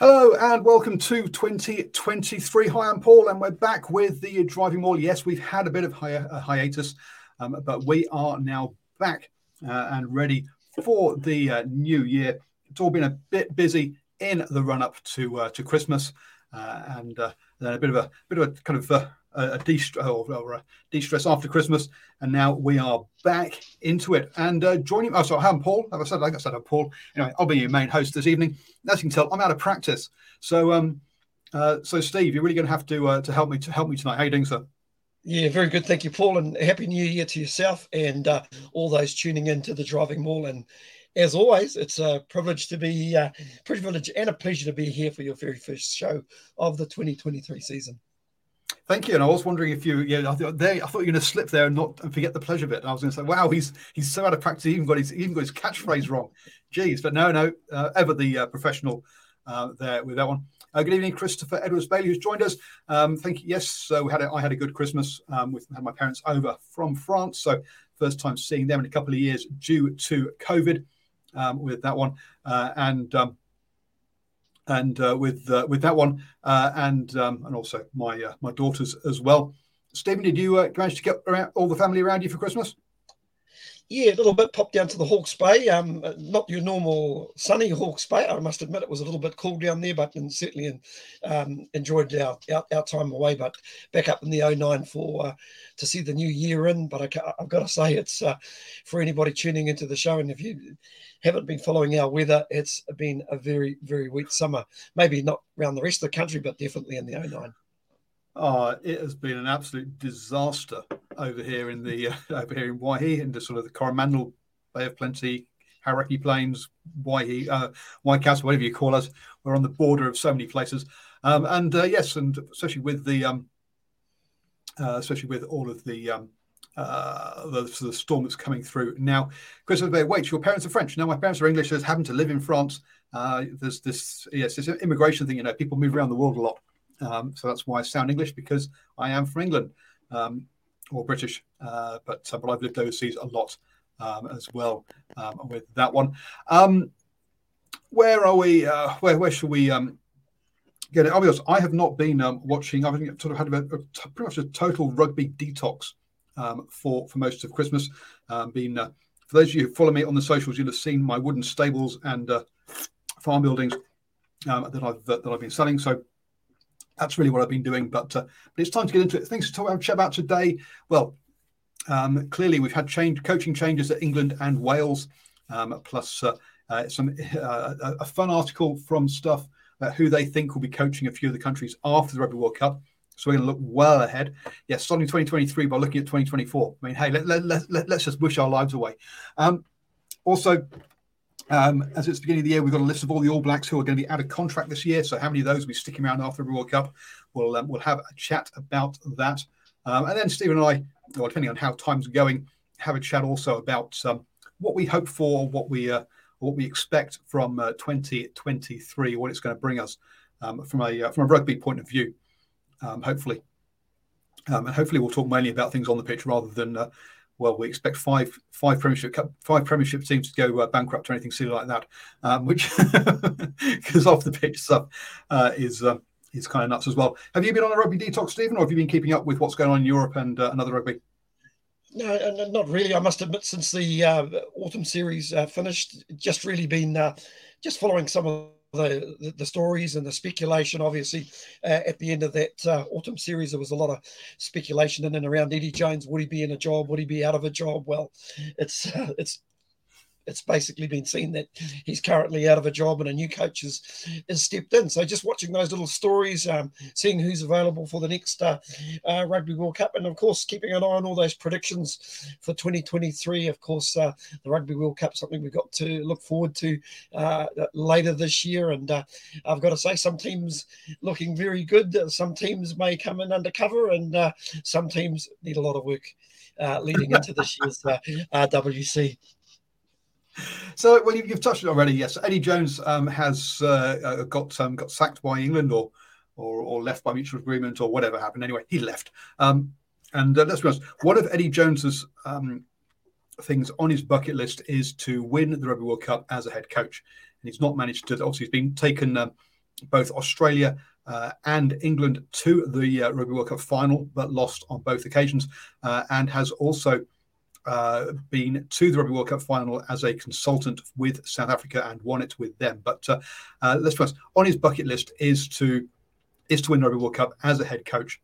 Hello and welcome to 2023. Hi, I'm Paul, and we're back with the driving maul. Yes, we've had a bit of hi- a hiatus, um, but we are now back uh, and ready for the uh, new year. It's all been a bit busy in the run up to uh, to Christmas, uh, and uh, then a bit of a bit of a kind of uh, a, de or, or a de-stress after Christmas, and now we are back into it. And uh, joining, oh, sorry, I'm Paul. Like I said, like I said, I'm Paul. Anyway, I'll be your main host this evening. As you can tell, I'm out of practice. So, um, uh, so Steve, you're really going to have to uh, to help me to help me tonight. How you doing, sir? Yeah, very good. Thank you, Paul, and happy New Year to yourself and uh, all those tuning in to the Driving Maul. And as always, it's a privilege to be uh, privilege and a pleasure to be here for your very first show of the 2023 season. Thank you. And I was wondering if you, yeah, I thought, they, I thought you were going to slip there and not and forget the pleasure bit. And I was going to say, wow, he's he's so out of practice. He even got his even got his catchphrase wrong. Jeez, but no, no, uh, ever the uh, professional uh, there with that one. Uh, good evening, Christopher Edwards Bailey, who's joined us. Um, thank you. Yes, so had a, I had a good Christmas um, with had my parents over from France. So first time seeing them in a couple of years due to COVID um, with that one. Uh, and um, and uh, with uh, with that one, uh, and um, and also my uh, my daughters as well. Stephen, did you uh, manage to get all the family around you for Christmas? Yeah, a little bit. Popped down to the Hawke's Bay. Um, not your normal sunny Hawke's Bay. I must admit it was a little bit cool down there, but and certainly um, enjoyed our, our, our time away. But back up in the 09 for uh, to see the new year in. But I, have got to say, it's uh, for anybody tuning into the show, and if you haven't been following our weather, it's been a very very wet summer. Maybe not around the rest of the country, but definitely in the 09. Oh, it has been an absolute disaster over here in the uh, over here in Waihi, in the sort of the Coromandel Bay of Plenty, Hauraki Plains, Waihi, uh, Waikato, whatever you call us. We're on the border of so many places, um, and uh, yes, and especially with the um, uh, especially with all of the um, uh, the, the, storm that's coming through now. Christopher, wait, your parents are French. No, my parents are English. Happen to live in France. Uh, there's this yes, this immigration thing. You know, people move around the world a lot. Um, so that's why I sound English because I am from England um, or British, uh, but uh, but I've lived overseas a lot um, as well um, with that one. Um, where are we? Uh, where where should we um, get it? I'll be honest, I have not been watching. I've sort of had a, pretty much a total rugby detox for for most of Christmas. been uh, for those of you who follow me on the socials, you'll have seen my wooden stables and uh, farm buildings that I've that I've been selling. So that's really what I've been doing. But uh, but it's time to get into it. Things to talk chat about today. Well, um, clearly we've had change coaching changes at England and Wales, um, plus uh, uh, some uh, a fun article from stuff who they think will be coaching a few of the countries after the Rugby World Cup. So we're going to look well ahead. Yes, starting 2023 by looking at 2024. I mean, hey, let, let, let, let, us just wish our lives away. Um, also, um, as it's beginning of the year, we've got a list of all the All Blacks who are going to be out of contract this year. So how many of those will be sticking around after the World Cup? We'll um, we'll have a chat about that, um, and then Stephen and I, well, depending on how time's going, have a chat also about um, what we hope for, what we uh, what we expect from uh, 2023, what it's going to bring us um, from a uh, from a rugby point of view. um, hopefully. Um, and hopefully, we'll talk mainly about things on the pitch rather than, uh, well, we expect five five Premiership five Premiership teams to go uh, bankrupt or anything silly like that, um, which because off the pitch stuff uh, is um, is kind of nuts as well. Have you been on a rugby detox, Stephen, or have you been keeping up with what's going on in Europe and uh, another rugby? No, not really. I must admit, since the uh, autumn series uh, finished, just really been uh, just following some of the, the, stories and the speculation. Obviously, uh, at the end of that uh, autumn series, there was a lot of speculation in and around Eddie Jones. Would he be in a job? Would he be out of a job? Well, it's it's it's basically been seen that he's currently out of a job and a new coach has, has stepped in. So just watching those little stories, um, seeing who's available for the next uh, uh, Rugby World Cup, and of course keeping an eye on all those predictions for 2023. Of course, uh, the Rugby World Cup something we've got to look forward to uh, later this year. And uh, I've got to say, some teams looking very good. Some teams may come in undercover, and uh, some teams need a lot of work. leading into this year's RWC. So, well, you've, touched it already. Yes, Eddie Jones um, has uh, uh, got um, got sacked by England or, or, or left by mutual agreement or whatever happened. Anyway, he left. Um, and uh, let's be honest, one of Eddie Jones's um, things on his bucket list is to win the Rugby World Cup as a head coach, and he's not managed to. Obviously, he's been taken um, both Australia uh, and England to the uh, Rugby World Cup final, but lost on both occasions, uh, and has also uh, been to the Rugby World Cup final as a consultant with South Africa and won it with them. But uh, uh, let's be honest, on his bucket list is to is to win the Rugby World Cup as a head coach.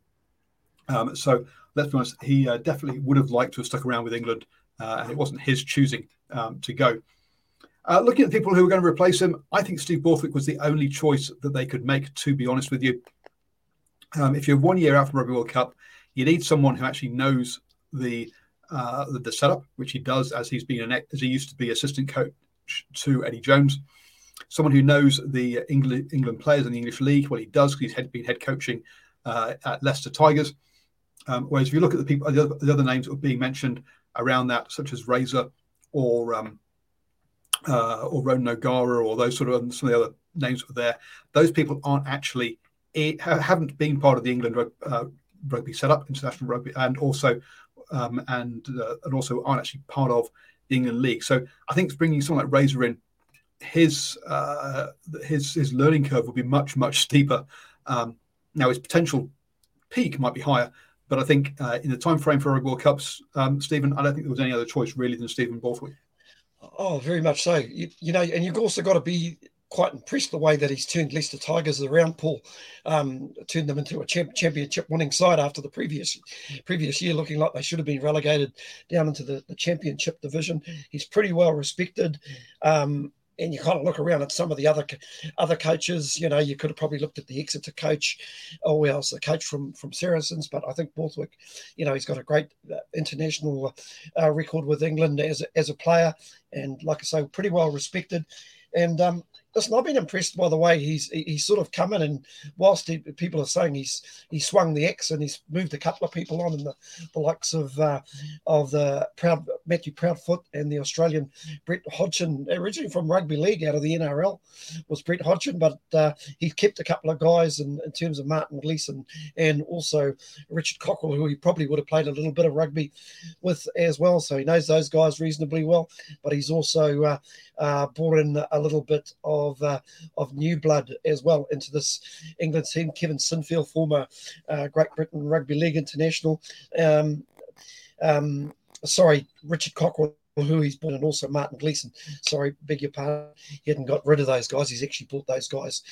Um, so let's be honest, he uh, definitely would have liked to have stuck around with England, uh, and it wasn't his choosing um, to go. Looking at the people who are going to replace him, I think Steve Borthwick was the only choice that they could make. To be honest with you, um, if you're one year out from Rugby World Cup, you need someone who actually knows the uh, the, setup, which he does as he's been an as he used to be assistant coach to Eddie Jones. Someone who knows the England, England players in the English League. Well, he does because he's had, been head coaching uh, at Leicester Tigers. Um, whereas if you look at the people, the other, the other, names that were being mentioned around that, such as Razor or um, uh, or Ronan O'Gara or those sort of some of the other names were there, those people aren't actually it, haven't been part of the England uh, rugby setup, international rugby, and also um, and uh, and also aren't actually part of the England league. So I think bringing someone like Razor in, his uh, his his learning curve will be much much steeper. Um, now his potential peak might be higher, but I think uh, in the time frame for World Cups, um, Stephen, I don't think there was any other choice really than Stephen Borthwick. Oh, very much so. You, you know, and you've also got to be quite impressed the way that he's turned Leicester Tigers around, Paul. Um, turned them into a champ- championship winning side after the previous previous year, looking like they should have been relegated down into the, the championship division. He's pretty well respected. Um, and you kind of look around at some of the other other coaches. You know, you could have probably looked at the Exeter coach, or oh, else the coach from from Saracens. But I think Borthwick, you know, he's got a great uh, international uh, record with England as a, as a player, and like I say, pretty well respected. And um, listen, I've been impressed by the way he's he's sort of come in and whilst he, people are saying he's he swung the axe and he's moved a couple of people on in the, the likes of uh, of the proud Matthew Proudfoot and the Australian Brett Hodgson, originally from rugby league out of the NRL, was Brett Hodgson, but uh, kept a couple of guys in, in terms of Martin Gleeson and also Richard Cockerill, who he probably would have played a little bit of rugby with as well. So he knows those guys reasonably well, but he's also uh, uh brought in a little bit of uh, of new blood as well into this England team. Kevin Sinfield, former uh, Great Britain Rugby League international. Um, um, sorry, Richard Cockerill who he's brought, and also Martin Gleeson. Sorry, beg your pardon. He hadn't got rid of those guys. He's actually brought those guys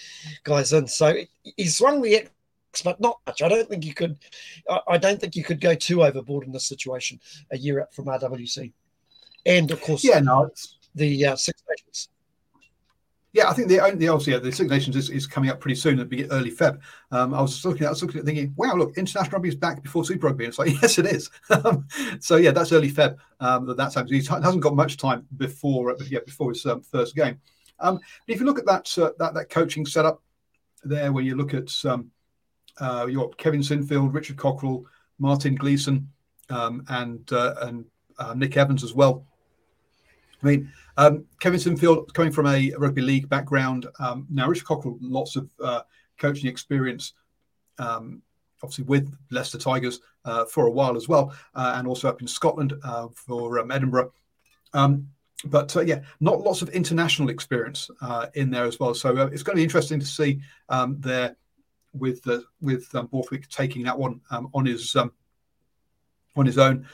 guys in. So he's swung the axe, but not much. I don't think you could. I don't think you could go too overboard in this situation a year out from RWC, and of course, yeah, no, the uh, Six Nations. Yeah, I think the the obviously yeah, the Six Nations is, is coming up pretty soon at the early Feb. Um, I was looking at, I was looking at thinking, wow, look, international rugby is back before Super Rugby. And it's like, yes, it is. Um, so yeah, that's early Feb. Um, that time he hasn't got much time before yeah before his um, first game. Um, but if you look at that uh, that that coaching setup there, where you look at um, uh, your Kevin Sinfield, Richard Cockerill, Martin Gleeson, um, and uh, and uh, Nick Evans as well. I mean, um, Kevin Sinfield coming from a rugby league background. Um, now, Richard Cockerill, lots of uh, coaching experience um, obviously with Leicester Tigers uh, for a while as well, uh, and also up in Scotland uh, for um, Edinburgh. Um, but uh, yeah, not lots of international experience uh, in there as well. So it's going to be interesting to see um, there with uh, with Borthwick taking that one on his on his own.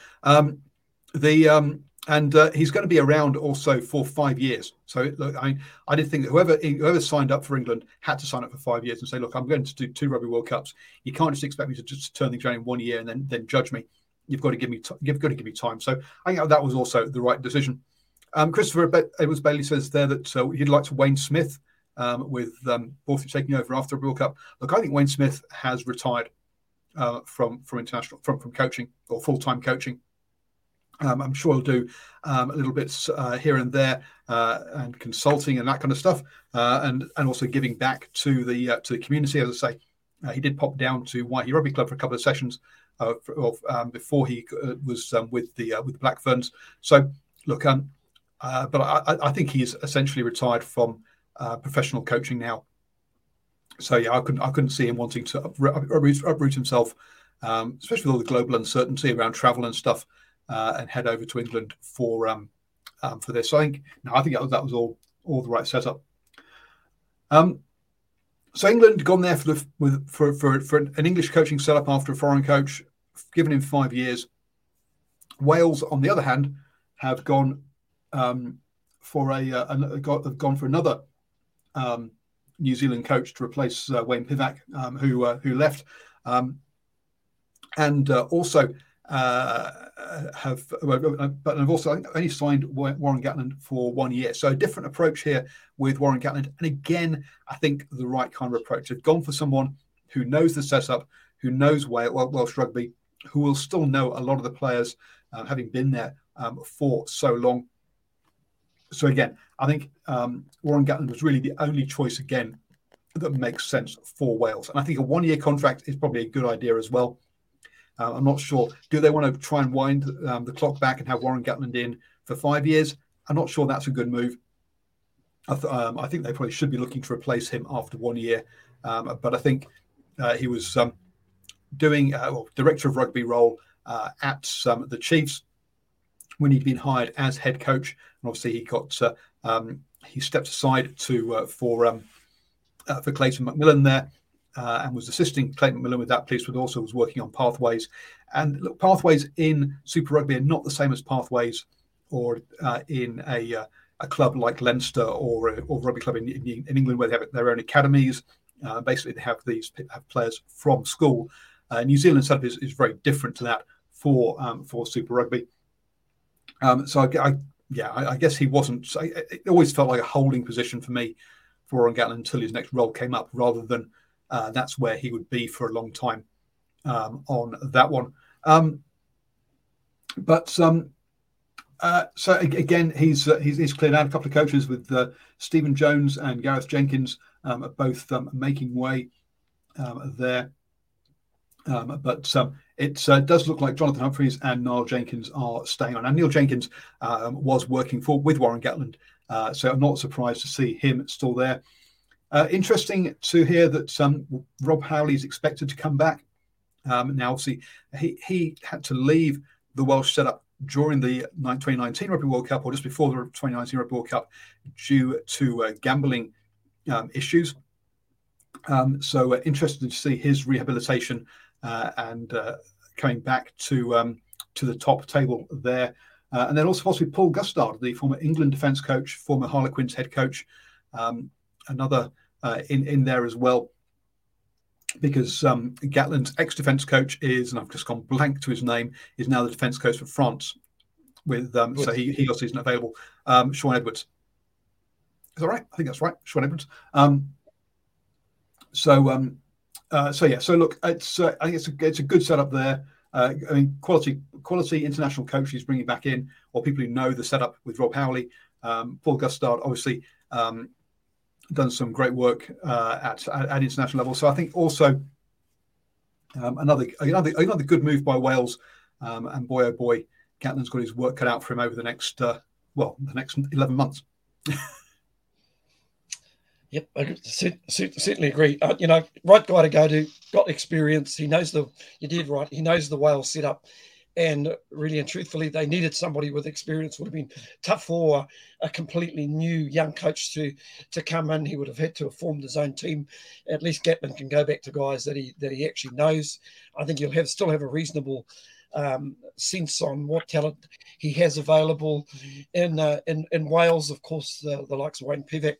The and uh, he's going to be around also for five years. So look, I I did think that whoever whoever signed up for England had to sign up for five years and say, look, I'm going to do two Rugby World Cups. You can't just expect me to just turn things around in one year and then then judge me. You've got to give me t- you've got to give me time. So I think that was also the right decision. Um, Christopher Edwards Bailey says there that uh, he'd like to Wayne Smith um, with um, Borthwick taking over after the World Cup. Look, I think Wayne Smith has retired uh, from from international from from coaching or full time coaching. Um, I'm sure he'll do um, a little bits uh, here and there uh, and consulting and that kind of stuff, uh, and and also giving back to the uh, to the community. As I say, uh, he did pop down to Waihi Rugby Club for a couple of sessions of, um, before he was um, with the with the Black Ferns. So look, um, uh, but I, I, think he's essentially retired from uh, professional coaching now. So yeah, I couldn't I couldn't see him wanting to uproot, uproot himself, um, especially with all the global uncertainty around travel and stuff, uh, and head over to England for um, um, for this. So I think no, I think that was, that was all all the right setup. Um, so England gone there for the with for, for for an English coaching setup after a foreign coach, given him five years. Wales, on the other hand, have gone um, for a, uh, got, have gone for another um, New Zealand coach to replace uh, Wayne Pivac, um, who uh, who left, um, and uh, also uh, have but have also only signed Warren Gatland for one year. So a different approach here with Warren Gatland, and again, I think the right kind of approach. They've gone for someone who knows the setup, who knows Welsh rugby, who will still know a lot of the players, uh, having been there um, for so long so again, I think um, Warren Gatland was really the only choice again that makes sense for Wales. And I think a one-year contract is probably a good idea as well. Uh, I'm not sure. Do they want to try and wind um, the clock back and have Warren Gatland in for five years? I'm not sure that's a good move. I, th- um, I think they probably should be looking to replace him after one year. Um, but I think uh, he was um, doing uh, well, director of rugby role uh, at um, the Chiefs when he'd been hired as head coach, and obviously he got uh, um, he stepped aside to uh, for for Clayton McMillan there. Uh, and was assisting Clayton McMillan with that piece, but also was working on pathways. And look, pathways in Super Rugby are not the same as pathways or uh, in a, uh, a club like Leinster or or rugby club in, in, in, England where they have their own academies. basically, they have these have players from school. New Zealand setup is, is very different to that for um, for Super Rugby. Um, so I, I yeah, I, I, guess he wasn't. it always felt like a holding position for me for Warren Gatland until his next role came up, rather than uh, that's where he would be for a long time um, on that one. Um, but um, uh, so again, he's, uh, he's, he's cleared out a couple of coaches with uh, Stephen Jones and Gethin Jenkins um, both um, making way um, there. But it uh, does look like Jonathan Humphreys and Neil Jenkins are staying on. And Neil Jenkins um, was working for with Warren Gatland, uh, so I'm not surprised to see him still there. Uh, interesting to hear that um, Rob Howley is expected to come back. Um, now, obviously, he, he had to leave the Welsh setup during the 2019 Rugby World Cup or just before the 2019 Rugby World Cup due to uh, gambling um, issues. Um, so, uh, interested to see his rehabilitation uh, and uh, coming back to um, to the top table there. Uh, and then also possibly Paul Gustard, the former England defence coach, former Harlequins head coach, um, another in in there as well because um, Gatland's ex-defence coach is, and I've just gone blank to his name, is now the defence coach for France. With um, so he, he also isn't available. Um, Shaun Edwards. Is that right? I think that's right. Shaun Edwards. Um, so um, uh, so yeah, so look, it's uh, I think it's a it's a good setup there. Uh, I mean, quality quality international coaches bringing back in, or people who know the setup with Rob Howley, um, Paul Gustard, obviously um, done some great work uh, at, at, at international level. So I think also um, another another another good move by Wales, um, and boy oh boy, Gatland's got his work cut out for him over the next uh, well the next eleven months. Yep, I certainly agree. Uh, you know, right guy to go to, got experience. He knows the. You did right. He knows the Wales setup, and really and truthfully, they needed somebody with experience. Would have been tough for a completely new young coach to to come in. He would have had to have formed his own team. At least Gatland can go back to guys that he that he actually knows. I think he'll have still have a reasonable um, sense on what talent he has available in uh, in, in Wales. Of course, the, the likes of Wayne Pivac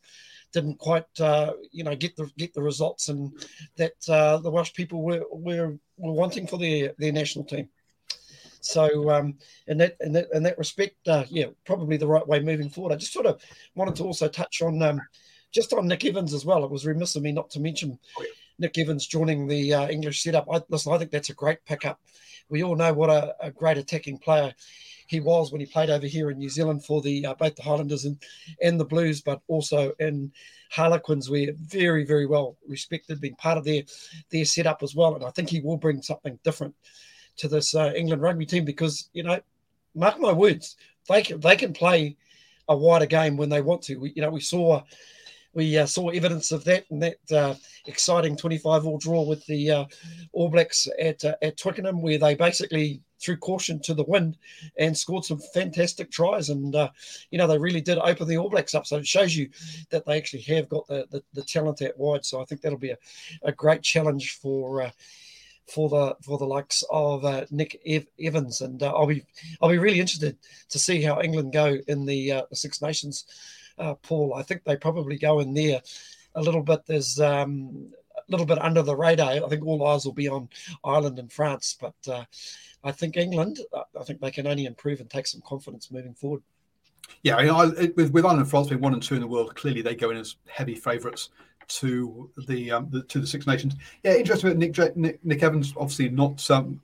didn't quite uh, you know get the get the results and that uh, the Welsh people were, were were wanting for their their national team. So um, in that in that in that respect, uh, yeah, probably the right way moving forward. I just sort of wanted to also touch on um, just on Nick Evans as well. It was remiss of me not to mention Nick Evans joining the uh, English setup. I, listen, I think that's a great pickup. We all know what a, a great attacking player he was when he played over here in New Zealand for the uh, both the Highlanders and, and the Blues, but also in Harlequins, where very very well respected, being part of their their setup as well. And I think he will bring something different to this uh, England rugby team because you know, mark my words, they can they can play a wider game when they want to. We, you know, we saw we uh, saw evidence of that in that uh, exciting 25 all draw with the uh, All Blacks at uh, at Twickenham, where they basically threw caution to the wind and scored some fantastic tries. And uh, you know they really did open the All Blacks up. So it shows you that they actually have got the the, the talent out wide. So I think that'll be a, a great challenge for uh, for the for the likes of uh, Nick Ev- Evans, and uh, I'll be I'll be really interested to see how England go in the, uh, Six Nations uh, Paul. I think they probably go in there a little bit. There's um, a little bit under the radar. I think all eyes will be on Ireland and France, but uh, I think England. Uh, I think they can only improve and take some confidence moving forward. Yeah, I mean, I, with, with Ireland and France being one and two in the world, clearly they go in as heavy favourites to the, um, the, to the Six Nations. Yeah, interesting. About Nick, Nick Nick Evans, obviously not um,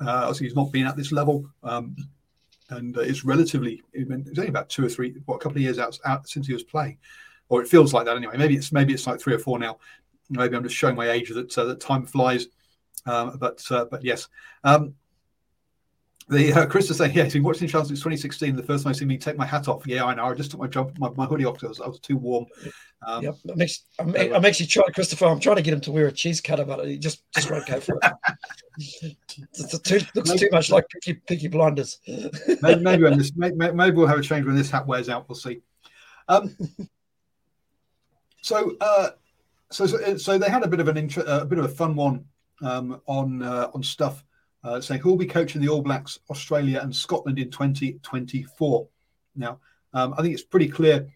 uh, obviously he's not been at this level. Um, and uh, it's relatively it's only about two or three what a couple of years out, out since he was playing or it feels like that anyway maybe it's maybe it's like three or four now maybe i'm just showing my age that uh, that time flies um, but uh, but yes um, the uh, Chris is saying, yeah, so watching Charles since 2016, the first time I see me take my hat off. Yeah, I know. I just took my jump, my, my hoodie off because I, I was, too warm. Um, yep. I'm, actually, I'm, so, I'm, actually trying, Christopher. I'm trying to get him to wear a cheese cutter, but he just just won't go for it. it too, looks maybe, too much like Peaky, Peaky Blinders. maybe, maybe, when this, maybe, maybe, we'll have a change when this hat wears out. We'll see. Um, so, uh, so, so, so they had a bit of an inter- uh, a bit of a fun one um, on uh, on stuff uh, saying who will be coaching the All Blacks, Australia and Scotland in 2024. Now, um, I think it's pretty clear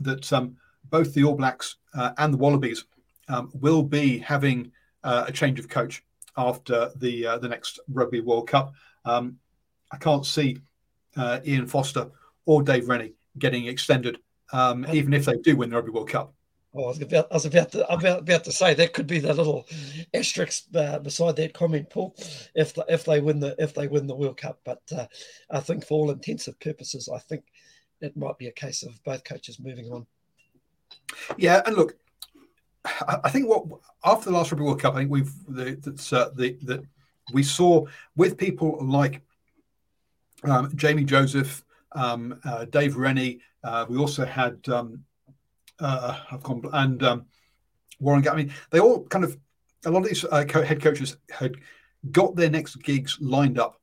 that um, both the All Blacks uh, and the Wallabies um, will be having uh, a change of coach after the uh, the next Rugby World Cup. Um, I can't see uh, Ian Foster or Dave Rennie getting extended, um, even if they do win the Rugby World Cup. Oh, I was about, I was about to, about, about to say that could be the little asterisk uh, beside that comment, Paul. If the, if they win the if they win the World Cup, but uh, I think for all intensive purposes, I think it might be a case of both coaches moving on. Yeah, and look, I think what after the last Rugby World Cup, I think we've the that uh, the that we saw with people like um, Jamie Joseph, um, uh, Dave Rennie. Uh, we also had um, uh, I've gone and um, Warren. I mean, they all kind of a lot of these uh, head coaches had got their next gigs lined up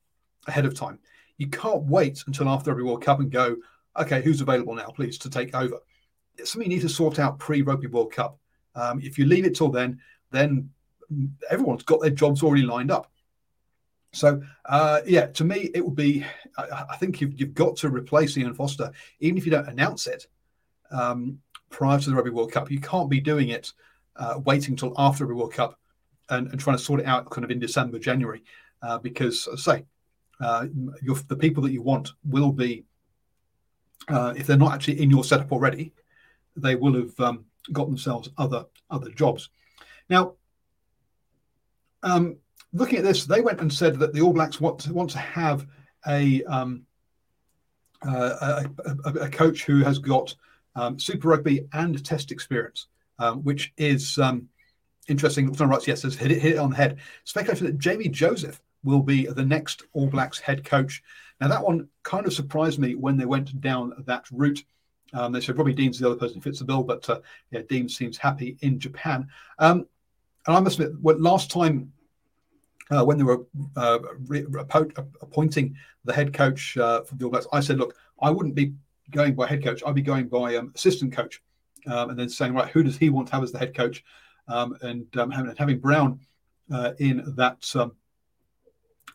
ahead of time. You can't wait until after every World Cup and go, okay, who's available now, please, to take over. It's something you need to sort out pre Rugby World Cup. Um, if you leave it till then, then everyone's got their jobs already lined up. So, uh, yeah, to me, it would be. I, I think you've, you've, got to replace Ian Foster, even if you don't announce it. Um, prior to the Rugby World Cup. You can't be doing it uh, waiting until after the World Cup and, and, trying to sort it out kind of in December, January, uh, because, say, uh, the people that you want will be, uh, if they're not actually in your setup already, they will have um, got themselves other other jobs. Now, um, looking at this, they went and said that the All Blacks want to, want to have a, um, uh, a, a, a coach who has got um, Super Rugby and Test experience, um, which is um, interesting. writes yes, hit it, hit it on the head. Speculation that Jamie Joseph will be the next All Blacks head coach. Now, that one kind of surprised me when they went down that route. Um, they said Robbie Deans the other person who fits the bill, but uh, yeah, Dean seems happy in Japan. Um, and I must admit, last time uh, when they were uh, re- appointing the head coach uh, for the All Blacks, I said, look, I wouldn't be going by head coach. I'd be going by um, assistant coach, um, and then saying, right, who does he want to have as the head coach? Um, and um, having, having, Brown uh, in that um,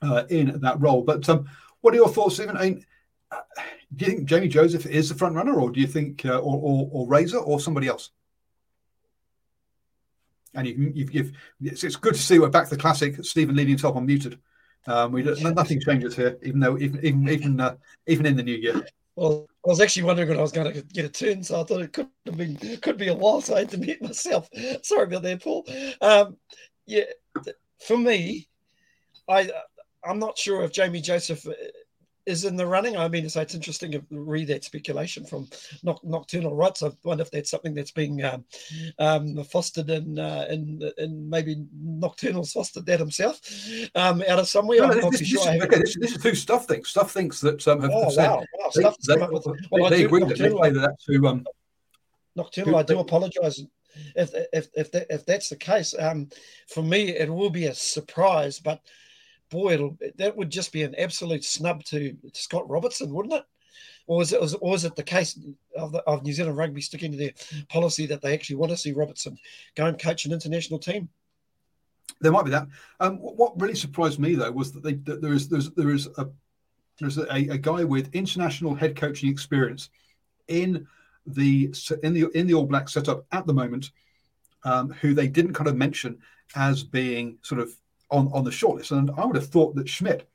uh, in that role. But um, what are your thoughts, Stephen? I mean, uh, do you think Jamie Joseph is the front runner, or do you think, or, or, or Razor, or somebody else? and you, you've, you've it's, it's, good to see we're back to the classic Stephen leading himself unmuted. Um, we nothing changes here, even though even even even uh, even in the new year. Well, I was actually wondering when I was going to get a turn, so I thought it could have been could be a while, so I had to mute myself. Sorry about that, Paul. Um, yeah, for me, I I'm not sure if Jamie Joseph is in the running. I mean, so it's interesting to read that speculation from Nocturnal Rights. I wonder if that's something that's being um, um, fostered in, uh, in, in maybe Nocturnal's fostered that himself um, out of somewhere. No, I'm not this, sure. This, okay, this, this, is who Stuff thinks. Stuff thinks that um, have, oh, have wow, wow. They, Stuff they, with, well, they, they agree that they play that to um, Nocturnal. I do apologise if if if, that, if that's the case. Um, for me, it will be a surprise, but boy, it'll, that would just be an absolute snub to Scott Robertson, wouldn't it? Or is it, was, or is it the case of, the, of New Zealand rugby sticking to their policy that they actually want to see Robertson go and coach an international team? There might be that. Um, what really surprised me though was that, they, that there is there's there is a there's a, a guy with international head coaching experience in the in the in the All Black setup at the moment, um, who they didn't kind of mention as being sort of on, on the shortlist. And I would have thought that Schmidt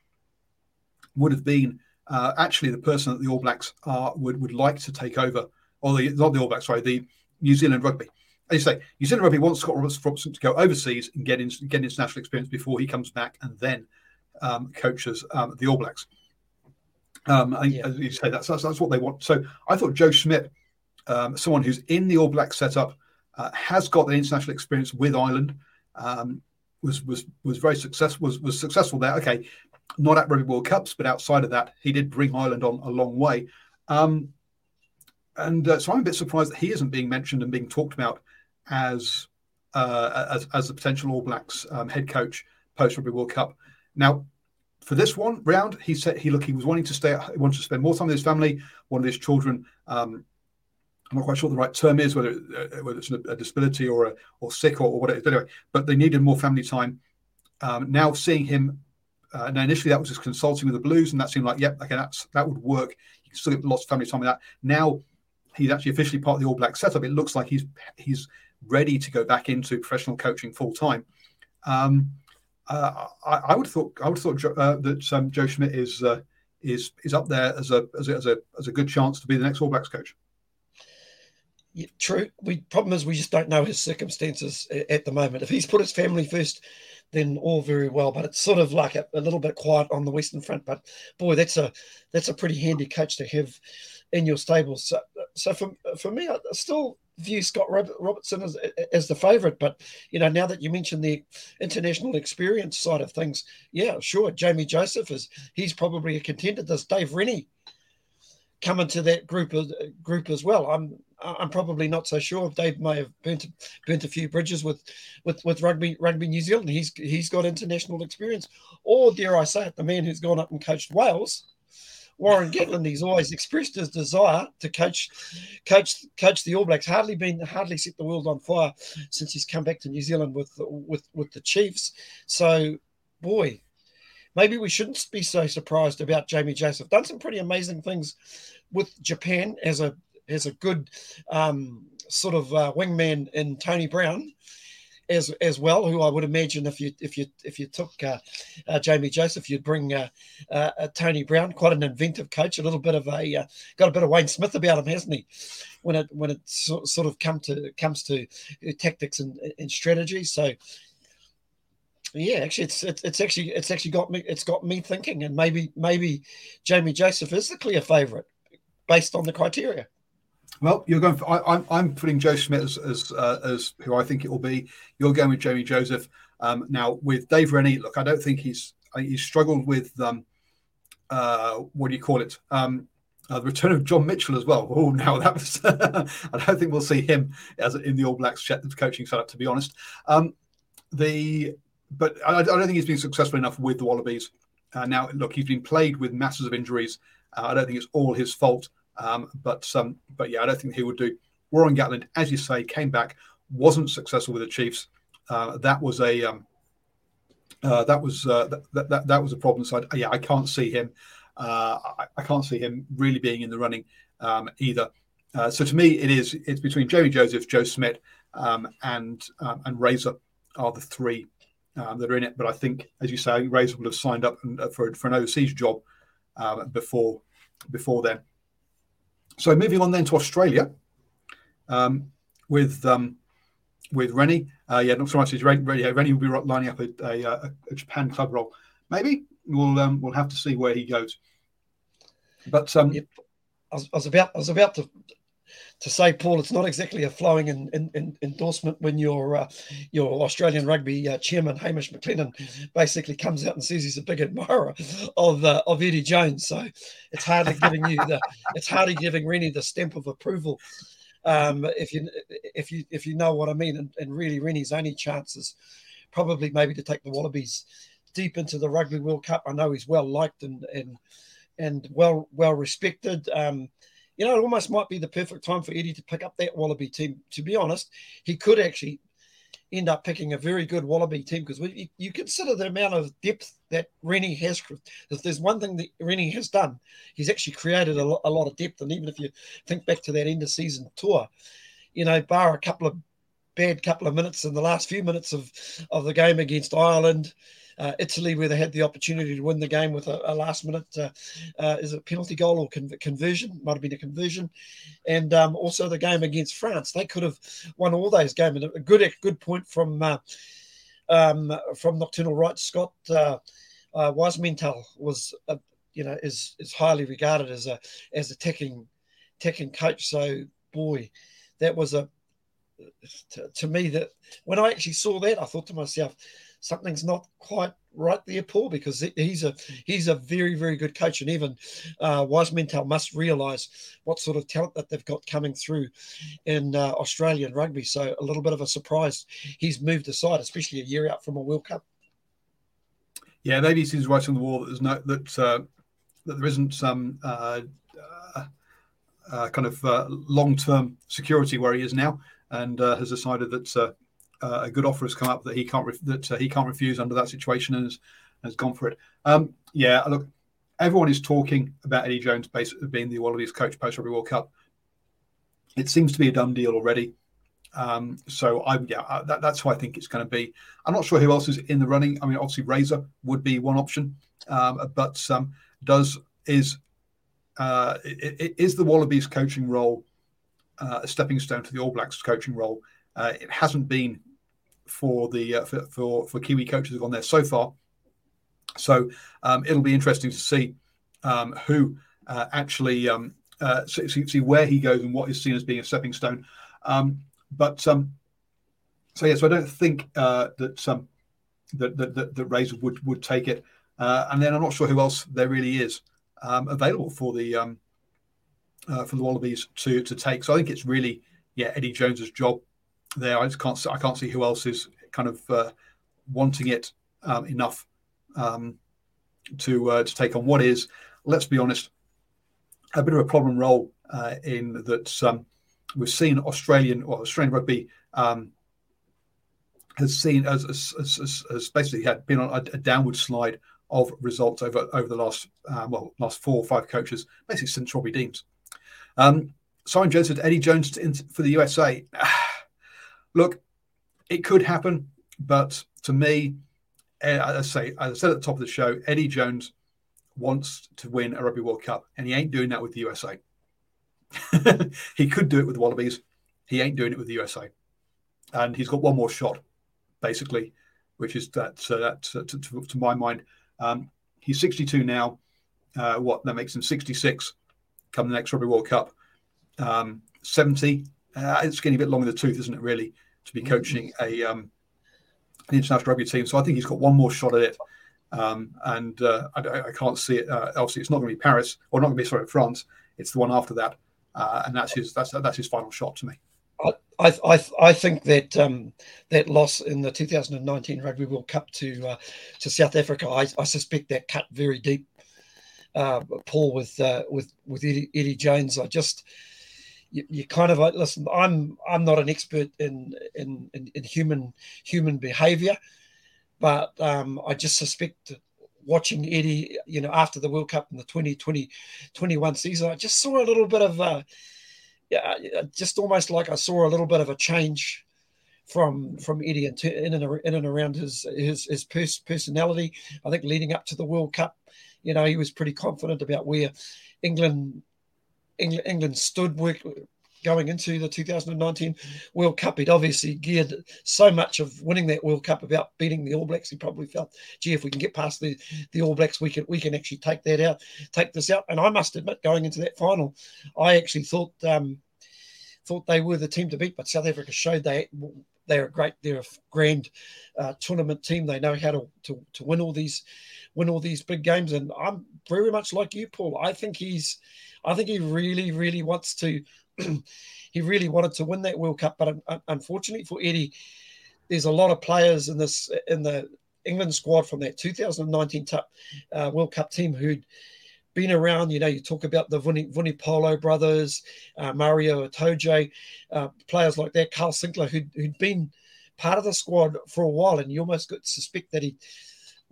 would have been uh, actually the person that the All Blacks are, would, would like to take over, or the not the All Blacks, sorry, the New Zealand rugby. As you say, New Zealand rugby wants Scott Robertson to go overseas and get in, get international experience before he comes back and then um, coaches um, the All Blacks. Um, yeah. As you say, that's, that's, that's what they want. So I thought Joe Schmidt, um, someone who's in the All Black setup, uh, has got the international experience with Ireland. Um, was was was very successful was was successful there. Okay, not at Rugby World Cups, but outside of that, he did bring Ireland on a long way. Um, and uh, so I'm a bit surprised that he isn't being mentioned and being talked about as uh, as, as the potential All Blacks um, head coach post Rugby World Cup. Now, for this one round, he said he look he was wanting to stay, he wanted to spend more time with his family, one of his children um, I'm not quite sure what the right term is, whether uh, whether it's a, disability or a, or sick or, or what it is. But anyway, but they needed more family time. Um, now seeing him, uh, now initially that was just consulting with the Blues, and that seemed like, yep, okay, that's that would work. You can still get lots of family time with that. Now he's actually officially part of the All Black setup. It looks like he's he's ready to go back into professional coaching full time. Um, uh, I, I, would have thought I would have thought uh, that um, Joe Schmidt is uh, is is up there as a, as a as a as a good chance to be the next All Blacks coach. Yeah, true. We problem is we just don't know his circumstances at the moment. If he's put his family first, then all very well. But it's sort of like a, a, little bit quiet on the Western Front. But boy, that's a that's a pretty handy coach to have in your stables. So, so for for me, I still view Scott Robertson as as the favourite. But you know, now that you mentioned the international experience side of things, yeah, sure, Jamie Joseph is he's probably a contender. Does Dave Rennie come into that group group as well? I'm I'm probably not so sure. Dave may have burnt burnt a few bridges with, with, with rugby rugby New Zealand. He's he's got international experience, or dare I say it, the man who's gone up and coached Wales, Warren Gatland. He's always expressed his desire to coach coach coach the All Blacks. Hardly been hardly set the world on fire since he's come back to New Zealand with with with the Chiefs. So, boy, maybe we shouldn't be so surprised about Jamie Joseph. Done some pretty amazing things with Japan as a has a good um, sort of uh, wingman in Tony Brown as as well, who I would imagine if you if you if you took uh, uh, Jamie Joseph, you'd bring uh, uh, Tony Brown, quite an inventive coach, a little bit of a uh, got a bit of Wayne Smith about him, hasn't he? When it when it so, sort of come to comes to tactics and, and strategy, so. Yeah, actually, it's, it's it's actually it's actually got me it's got me thinking, and maybe maybe Jamie Joseph is the clear favourite based on the criteria. Well, you're going. For, I, am I'm, I'm putting Joe Schmidt as as, uh, as who I think it will be. You're going with Jamie Joseph. Um, now with Dave Rennie, look, I don't think he's he's struggled with um, uh, what do you call it? Um, Uh, the return of John Mitchell as well. Oh, now that was. I don't think we'll see him as in the All Blacks coaching setup, to be honest. Um, the but I, I, don't think he's been successful enough with the Wallabies. Uh, now, look, he's been plagued with masses of injuries. Uh, I don't think it's all his fault, um, but um, but yeah, I don't think he would do. Warren Gatland, as you say, came back, wasn't successful with the Chiefs. Uh, that was a um, uh, that was uh, that, that that was a problem. So I, yeah, I can't see him. Uh, I, I, can't see him really being in the running um, either. Uh, so to me, it is it's between Jamie Joseph, Joe Schmidt, um, and um, and Razor are the three um, that are in it. But I think, as you say, Razor will have signed up uh, for for an overseas job um, before before then. So moving on then to Australia um, with with Rennie. Uh, yeah, not so much as Rennie. Rennie will be lining up a, a, a, Japan club role. Maybe we'll um, we'll have to see where he goes. But um, yep. I, was, I, was, about I was about to to say, Paul, it's not exactly a flowing in, in, in endorsement when your uh, your Australian rugby uh, chairman Hamish McLennan basically comes out and says he's a big admirer of uh, of Eddie Jones. So it's hardly giving you the it's hardly giving Rennie the stamp of approval um, if you if you if you know what I mean, and, and really Rennie's only chances probably maybe to take the Wallabies deep into the Rugby World Cup. I know he's well liked and and and well well respected. Um, you know, it almost might be the perfect time for Eddie to pick up that Wallaby team. To be honest, he could actually end up picking a very good Wallaby team because you, consider the amount of depth that Rennie has. If there's one thing that Rennie has done, he's actually created a, a lot of depth. And even if you think back to that end of season tour, you know, bar a couple of bad couple of minutes in the last few minutes of, of the game against Ireland, uh, Italy, where they had the opportunity to win the game with a, a last minute, uh, uh, is it penalty goal or con- conversion? Might have been a conversion. And um, also the game against France. They could have won all those games. And a good, good point from uh, um, from Nocturnal Right Scott uh, Wisemantel was, you know, is is highly regarded as a as a teching teching coach. So boy, that was a to, to me that when I actually saw that, I thought to myself, something's not quite right there, Paul, because he's a he's a very very good coach, and even uh, Wisemantel must realise what sort of talent that they've got coming through in uh, Australian rugby. So a little bit of a surprise he's moved aside, especially a year out from a World Cup. Yeah, maybe he's right on the wall that there's no that uh, that there isn't some uh, uh, uh, kind of long term security where he is now, and has decided that uh, a good offer has come up that he can't re- that uh, he can't refuse under that situation and has, has gone for it. Um, yeah, look, everyone is talking about Eddie Jones basically being the Wallabies coach post Rugby World Cup. It seems to be a done deal already. Um, so I yeah, uh, that, that's who I think it's going to be. I'm not sure who else is in the running. I mean, obviously Razor would be one option, um, but um, does is uh, the Wallabies coaching role uh, a stepping stone to the All Blacks coaching role? Uh, it hasn't been for the uh, for, for, for Kiwi coaches have gone there so far. So um, it'll be interesting to see um, who uh, actually um, uh, see, see, where he goes and what is seen as being a stepping stone. Um, but um, so yeah, so I don't think uh, that, um, that, that, that that Razor would would take it. Uh, and then I'm not sure who else there really is available for the uh, for the Wallabies to to take. So I think it's really yeah Eddie Jones's job there. I just can't I can't see who else is kind of uh, wanting it um, enough um, to uh, to take on what is, let's be honest, a bit of a problem role uh, in that um, we've seen Australian or Australian rugby um, has seen as, as, as, as, basically had been on a, a, downward slide of results over over the last uh, well last four or five coaches basically since Robbie Deans. Um, Simon Jones said Eddie Jones to, for the USA. Look, it could happen, but to me, eh, as I say, as I said at the top of the show, Eddie Jones wants to win a Rugby World Cup, and he ain't doing that with the USA. he could do it with the Wallabies. He ain't doing it with the USA, and he's got one more shot, basically, which is that. Uh, that uh, to, to, to, my mind, um, he's 62 now. Uh, what that makes him 66 come the next Rugby World Cup. Um, 70 uh, it's getting a bit long in the tooth, isn't it? Really, to be mm-hmm. coaching a um, an international rugby team. So I think he's got one more shot at it. Um, and uh, I, I, can't see it. Uh, obviously, it's not going to be Paris or not going to be sorry France. It's the one after that, uh, and that's his that's that's his final shot to me. I, I, I think that um, that loss in the 2019 Rugby World Cup to uh, to South Africa, I, I, suspect that cut very deep. Uh, Paul with uh, with with Eddie, Eddie, Jones, I just you, you kind of like listen. I'm I'm not an expert in in, in, in human human behaviour, but um, I just suspect watching Eddie, you know, after the World Cup in the 2020 21 season, I just saw a little bit of. Yeah, just almost like I saw a little bit of a change from from Eddie in, in and in and around his his his pers- personality. I think leading up to the World Cup, you know, he was pretty confident about where England England, England stood work, going into the 2019 World Cup. He'd obviously geared so much of winning that World Cup about beating the All Blacks. He probably felt, gee, if we can get past the, the All Blacks, we can we can actually take that out, take this out. And I must admit, going into that final, I actually thought um, thought they were the team to beat, but South Africa showed they they're a great, they're a grand uh, tournament team. They know how to, to to win all these win all these big games. And I'm very much like you, Paul. I think he's, I think he really, really wants to he really wanted to win that World Cup, but unfortunately for Eddie, there's a lot of players in this in the England squad from that 2019 uh, World Cup team who'd been around. You know, you talk about the Vunipola brothers, uh, Maro Itoje, uh, players like that, Kyle Sinckler, who'd, who'd been part of the squad for a while, and you almost got suspect that he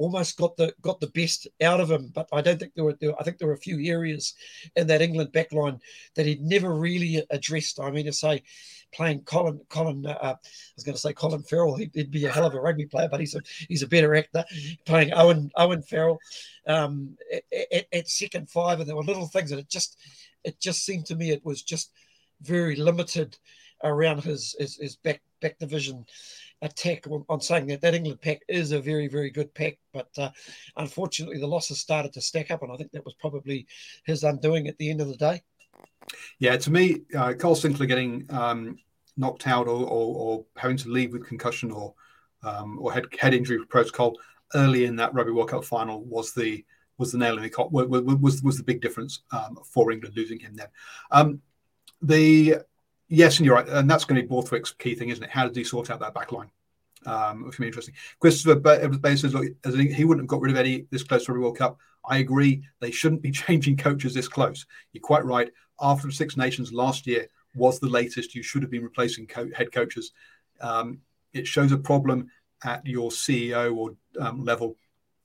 almost got the got the best out of him. But I don't think there were, there, I think there were a few areas in that England backline that he'd never really addressed. I mean, to say playing Colin Colin uh, I was going to say Colin Farrell he'd, be a hell of a rugby player but he's a he's a better actor playing Owen Owen Farrell um, at, at, at, second five and there were little things that it just it just seemed to me it was just very limited around his his, his back back division attack on, on, saying that that England pack is a very, very good pack. But uh, unfortunately, the losses started to stack up, and I think that was probably his undoing at the end of the day. Yeah, to me, uh, Kyle Sinckler getting um, knocked out or, or, or, having to leave with concussion or um, or head head injury protocol early in that Rugby World Cup final was the was the nail in the coffin. Was, was the big difference um, for England losing him then. Um, the yes, and you're right, and that's going to be Borthwick's key thing, isn't it? How did he sort out that back line? Um, which be interesting. Christopher Bay says, look, he wouldn't have got rid of Eddie this close to the World Cup. I agree. They shouldn't be changing coaches this close. You're quite right. After the Six Nations last year was the latest. You should have been replacing co- head coaches. Um, it shows a problem at your CEO or um, level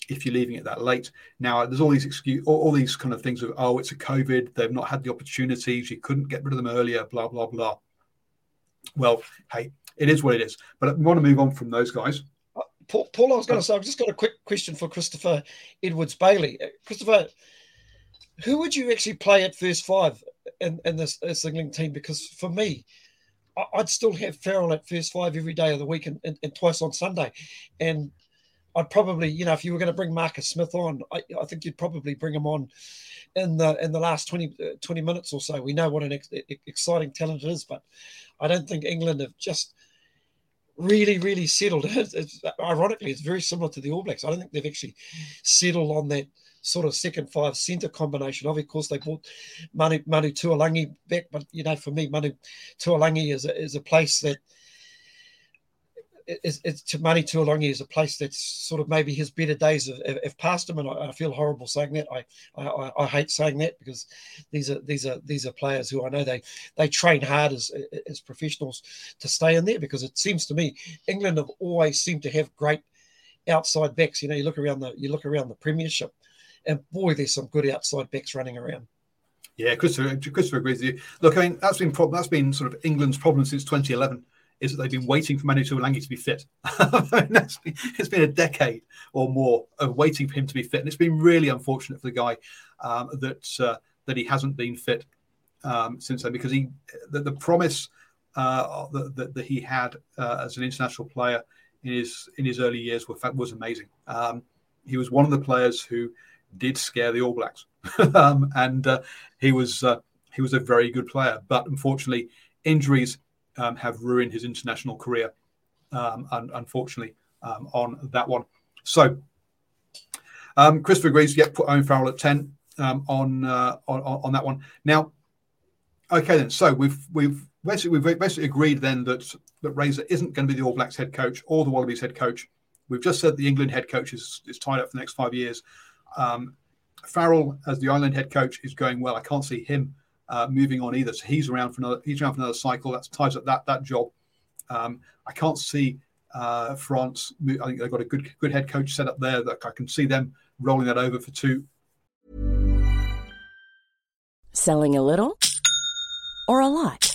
if you're leaving it that late. Now, there's all these excuse, all, all, these kind of things of, oh, it's a COVID. They've not had the opportunities. You couldn't get rid of them earlier. Blah blah blah. Well, hey, it is what it is. But I want to move on from those guys. Uh, Paul, Paul, I was going to say, I've just got a quick question for Christopher Edwards Bailey. Uh, Christopher, who would you actually play at first five in, in this, this England team? Because for me, I'd still have Farrell at first five every day of the week and, and, and, twice on Sunday. And I'd probably, you know, if you were going to bring Marcus Smith on, I, I, think you'd probably bring him on in the in the last 20, uh, 20 minutes or so. We know what an ex- exciting talent it is, but I don't think England have just really, really settled. It's, it's, ironically, it's very similar to the All Blacks. I don't think they've actually settled on that sort of second five centre combination. Of course, they brought Manu, Manu Tuilagi back, but you know, for me, Manu Tuilagi is a, is a place that it's, it's to Manu Tuilagi is a place that's sort of maybe his better days have, have passed him, and I, I, feel horrible saying that. I, I, I hate saying that because these are these are these are players who I know they they train hard as as professionals to stay in there because it seems to me England have always seemed to have great outside backs. You know, you look around the you look around the Premiership, and boy, there's some good outside backs running around. Yeah, Christopher, Christopher agrees with you. Look, I mean that's been problem. That's been sort of England's problem since 2011 is that they've been waiting for Manu Tuilagi to be fit. it's been a decade or more of waiting for him to be fit, and it's been really unfortunate for the guy um, that uh, that he hasn't been fit um, since then because he the, the promise uh, that, that, he had uh, as an international player in his in his early years was, was amazing. Um, he was one of the players who did scare the All Blacks, um, and uh, he was uh, he was a very good player. But unfortunately, injuries um, have ruined his international career, um, and unfortunately, um, on that one. So, um, Christopher agrees. Yep, put Owen Farrell at ten. um, on, uh, on on that one. Now, okay, then. So we've we've basically we've basically agreed then that that Razor isn't going to be the All Blacks head coach or the Wallabies head coach. We've just said the England head coach is, is tied up for the next five years. Um, Farrell as the Ireland head coach is going well. I can't see him uh, moving on either. So he's around for another he's around for another cycle. That ties up that that job. Um, I can't see uh, France. I think they've got a good good head coach set up there that I can see them rolling that over for two. Selling a little or a lot.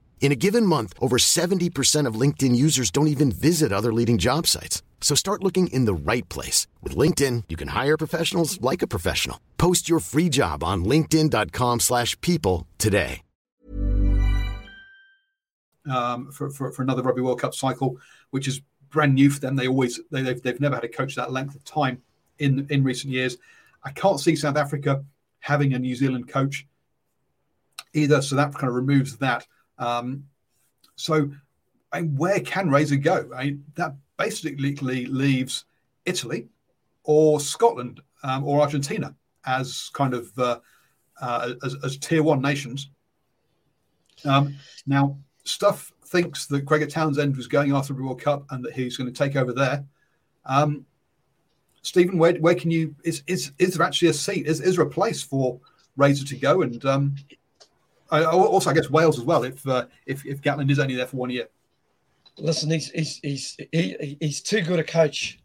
In a given month, over 70% of LinkedIn users don't even visit other leading job sites. So start looking in the right place. With LinkedIn, you can hire professionals like a professional. Post your free job on linkedin.com slash people today. Um, for, for, for another Rugby World Cup cycle, which is brand new for them. They always, they, they've, they've never had a coach that length of time in, in recent years. I can't see South Africa having a New Zealand coach either. So that kind of removes that. Um, so, I mean, where can Razor go? I mean, that basically leaves Italy or Scotland um, or Argentina as kind of uh, uh, as, as, tier one nations. Um, now, Stuff thinks that Gregor Townsend was going after the World Cup and that he's going to take over there. Um, Stephen, where, where can you is, is is there actually a seat? Is, is there a place for Razor to go? And um, also, I guess Wales as well. If uh, if if Gatland is only there for one year. Listen, he's he's he's he, he's too good a coach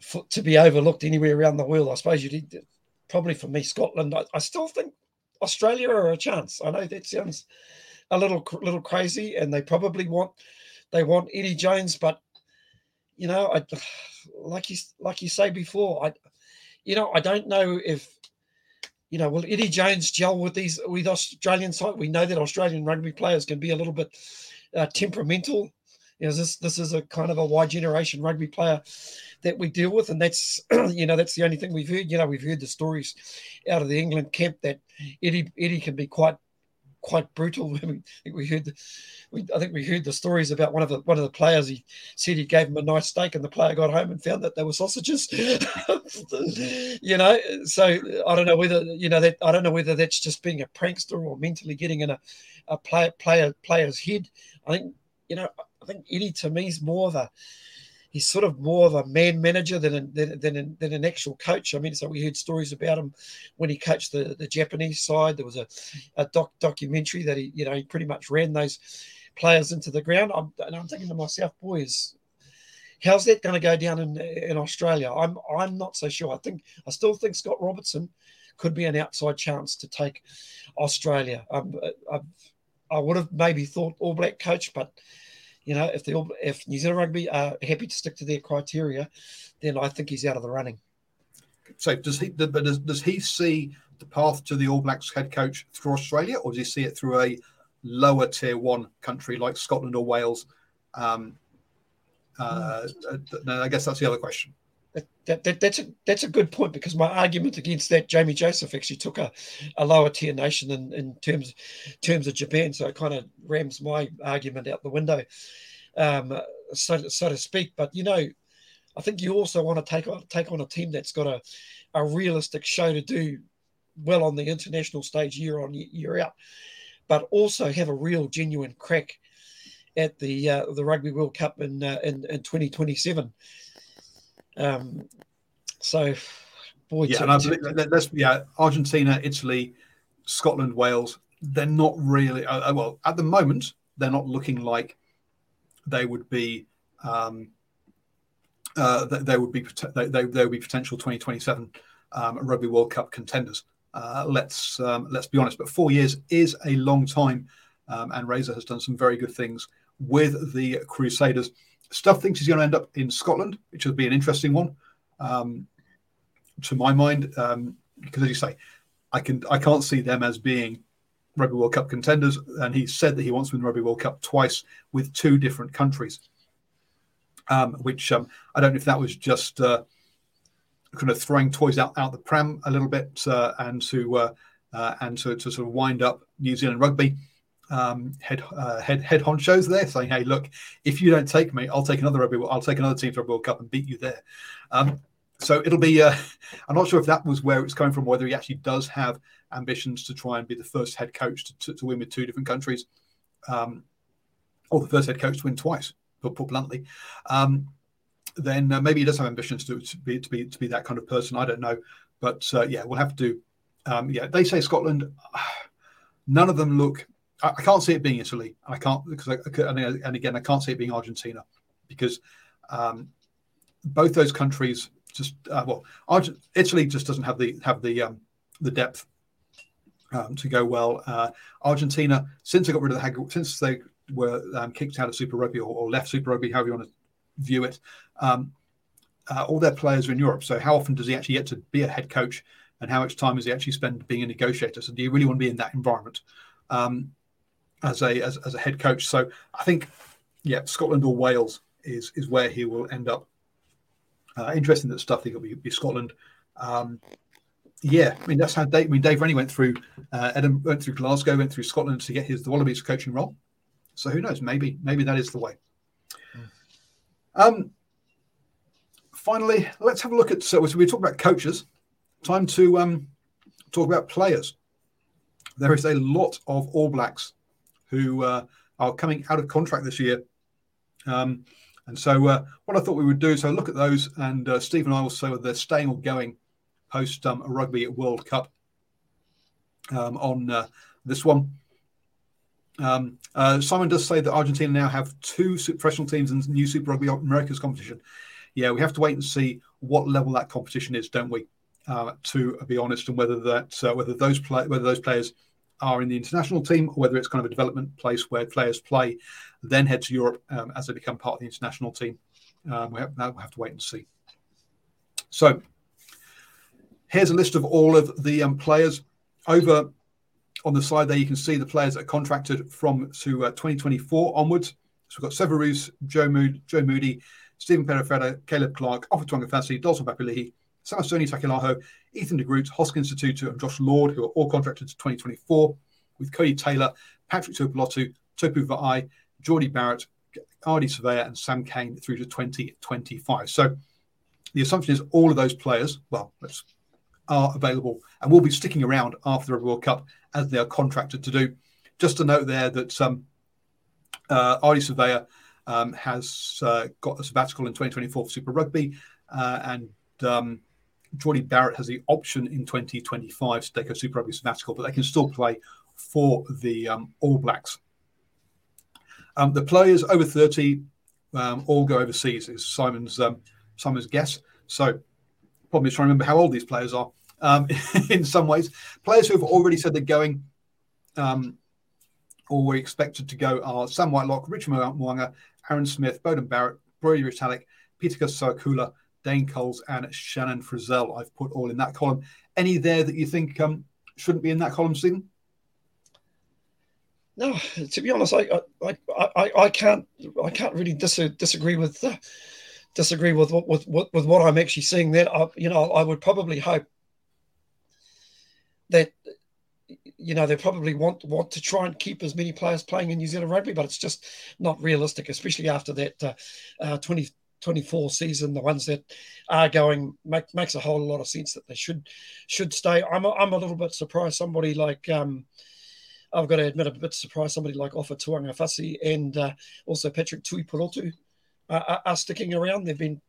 for, to be overlooked anywhere around the world. I suppose you did probably for me Scotland. I, I still think Australia are a chance. I know that sounds a little little crazy, and they probably want they want Eddie Jones, but you know, I like you like you say before, I you know I don't know if you know, will Eddie Jones gel with these with Australian side? We know that Australian rugby players can be a little bit uh, temperamental. You know, this this is a kind of a Y generation rugby player that we deal with, and that's you know that's the only thing we've heard. You know, we've heard the stories out of the England camp that Eddie Eddie can be quite quite brutal. I think we heard, the, we, I think we heard the stories about one of the one of the players. He said he gave him a nice steak, and the player got home and found that they were sausages. you know, so I don't know whether you know that I don't know whether that's just being a prankster or mentally getting in a, a player player player's head. I think you know, I think Eddie to me is more of a he's sort of more of a man manager than a, than, than, than, an actual coach. I mean, so we heard stories about him when he coached the, the Japanese side. There was a, a doc, documentary that he, you know, he pretty much ran those players into the ground. I'm, and I'm thinking to myself, boys, how's that going to go down in in Australia? I'm I'm not so sure. I think I still think Scott Robertson could be an outside chance to take Australia. Um, I, I would have maybe thought All Black coach, but you know, if the if New Zealand Rugby are happy to stick to their criteria, then I think he's out of the running. So does he? But does, does he see the path to the All Blacks head coach through Australia, or does he see it through a lower tier one country like Scotland or Wales? Um, uh, hmm. uh I guess that's the other question. That, that, that's a that's a good point because my argument against that Jamie Joseph actually took a, a lower tier nation in, in terms terms of Japan, so it kind of rams my argument out the window, um, so so to speak. But you know, I think you also want to take on take on a team that's got a, a realistic show to do well on the international stage year on year out, but also have a real genuine crack at the uh, the Rugby World Cup in uh, in, in 2027. Um, so, boy, yeah, to, to, that's yeah, Argentina, Italy, Scotland, Wales. they're not really uh, uh, well at the moment. They're not looking like they would be. Um, uh, they would be they, they, they would be potential 2027 um, Rugby World Cup contenders. Uh, let's um, let's be honest, but four years is a long time, um, and Razor has done some very good things with the Crusaders. Stuff thinks he's going to end up in Scotland, which would be an interesting one, um, to my mind, um, because as you say, I can I can't see them as being Rugby World Cup contenders, and he said that he wants to win Rugby World Cup twice with two different countries. Um, which um, I don't know if that was just uh, kind of throwing toys out, out the pram a little bit uh, and to uh, uh, and to, to sort of wind up New Zealand rugby um, head uh, head head honchos there, saying, "Hey, look, if you don't take me, I'll take another rugby. I'll take another team to a World Cup and beat you there." Um, so it'll be. Uh, I'm not sure if that was where it's coming from, whether he actually does have ambitions to try and be the first head coach to, to, to win with two different countries, um, or the first head coach to win twice, put, put bluntly. Um, then uh, maybe he does have ambitions to, to, be to be to be that kind of person. I don't know, but uh, yeah, we'll have to. Um, yeah, they say Scotland. None of them look. I, I can't see it being Italy. I can't because I, I, and again I can't see it being Argentina because um, both those countries just uh, well, Argent- Italy just doesn't have the have the um, the depth um, to go well. Uh, Argentina, since they got rid of the since they were um, kicked out of Super Rugby or, or, left Super Rugby, however you want to view it, um, uh, all their players are in Europe. So how often does he actually get to be a head coach, and how much time does he actually spend being a negotiator? So do you really want to be in that environment um, as a as, as a head coach? So I think, yeah, Scotland or Wales is is where he will end up uh, interesting that stuff. He will be, be Scotland. Um, yeah, I mean that's how Dave. I mean Dave Rennie went through uh, went through Glasgow, went through Scotland to get his the Wallabies coaching role. So who knows? Maybe maybe that is the way. Um, finally, let's have a look at. So, so we talk about coaches. Time to um, talk about players. There is a lot of All Blacks who uh, are coming out of contract this year. Um, and so, uh, what I thought we would do is look at those, and uh, Steve and I will say whether they're staying or going post um, Rugby World Cup um, on uh, this one. Um, uh, Simon does say that Argentina now have two professional teams in the new Super Rugby Americas competition. Yeah, we have to wait and see what level that competition is, don't we? Uh, to be honest, and whether that uh, whether those play whether those players are in the international team or whether it's kind of a development place where players play, then head to Europe um, as they become part of the international team. Um, we have, we'll have to wait and see. So here's a list of all of the um, players over on the side there. You can see the players that are contracted from to uh, 2024 onwards. So we've got Severus, Joe, Mood, Joe Moody, Stephen Perofeta, Caleb Clarke, Ofa Tu'ungafasi, Dalton Papali'i, Samisoni Taukei'aho, Ethan de Groot, Hoskins Sotutu, and Josh Lord, who are all contracted to 2024, with Codie Taylor, Patrick Tuipulotu, Tupou Vaa'i, Jordie Barrett, Ardie Savea, and Sam Cane through to 2025. So the assumption is all of those players, well, are available and will be sticking around after the World Cup as they are contracted to do. Just a note there that um, uh, Ardie Savea um, has uh, got a sabbatical in 2024 for Super Rugby, uh, and um, Jordie Barrett has the option in 2025 to take a Super Rugby sabbatical, but they can still play for the um, All Blacks. Um, the players over 30 um, all go overseas, is Simon's um, Simon's guess. So, probably trying to remember how old these players are um, in some ways. Players who have already said they're going um, or were expected to go are Sam Whitelock, Richard Mo'unga, Aaron Smith, Beauden Barrett, Brodie Retallick, Peter Sakula, Dane Coles, and Shannon Frizzell. I've put all in that column. Any there that you think um, shouldn't be in that column, Stephen? No, to be honest, I I, I, I can't I can't really dis- disagree with uh, disagree with what with, with, with what I'm actually seeing there. I, you know, I would probably hope that you know they probably want want to try and keep as many players playing in New Zealand rugby, but it's just not realistic, especially after that uh, uh, 2024 season. The ones that are going make, makes a whole lot of sense that they should should stay. I'm a, I'm a little bit surprised. Somebody like um, I've got to admit, a bit surprised. Somebody like Ofa Tu'ungafasi and uh, also Patrick Tuipulotu uh, are, are sticking around. They've been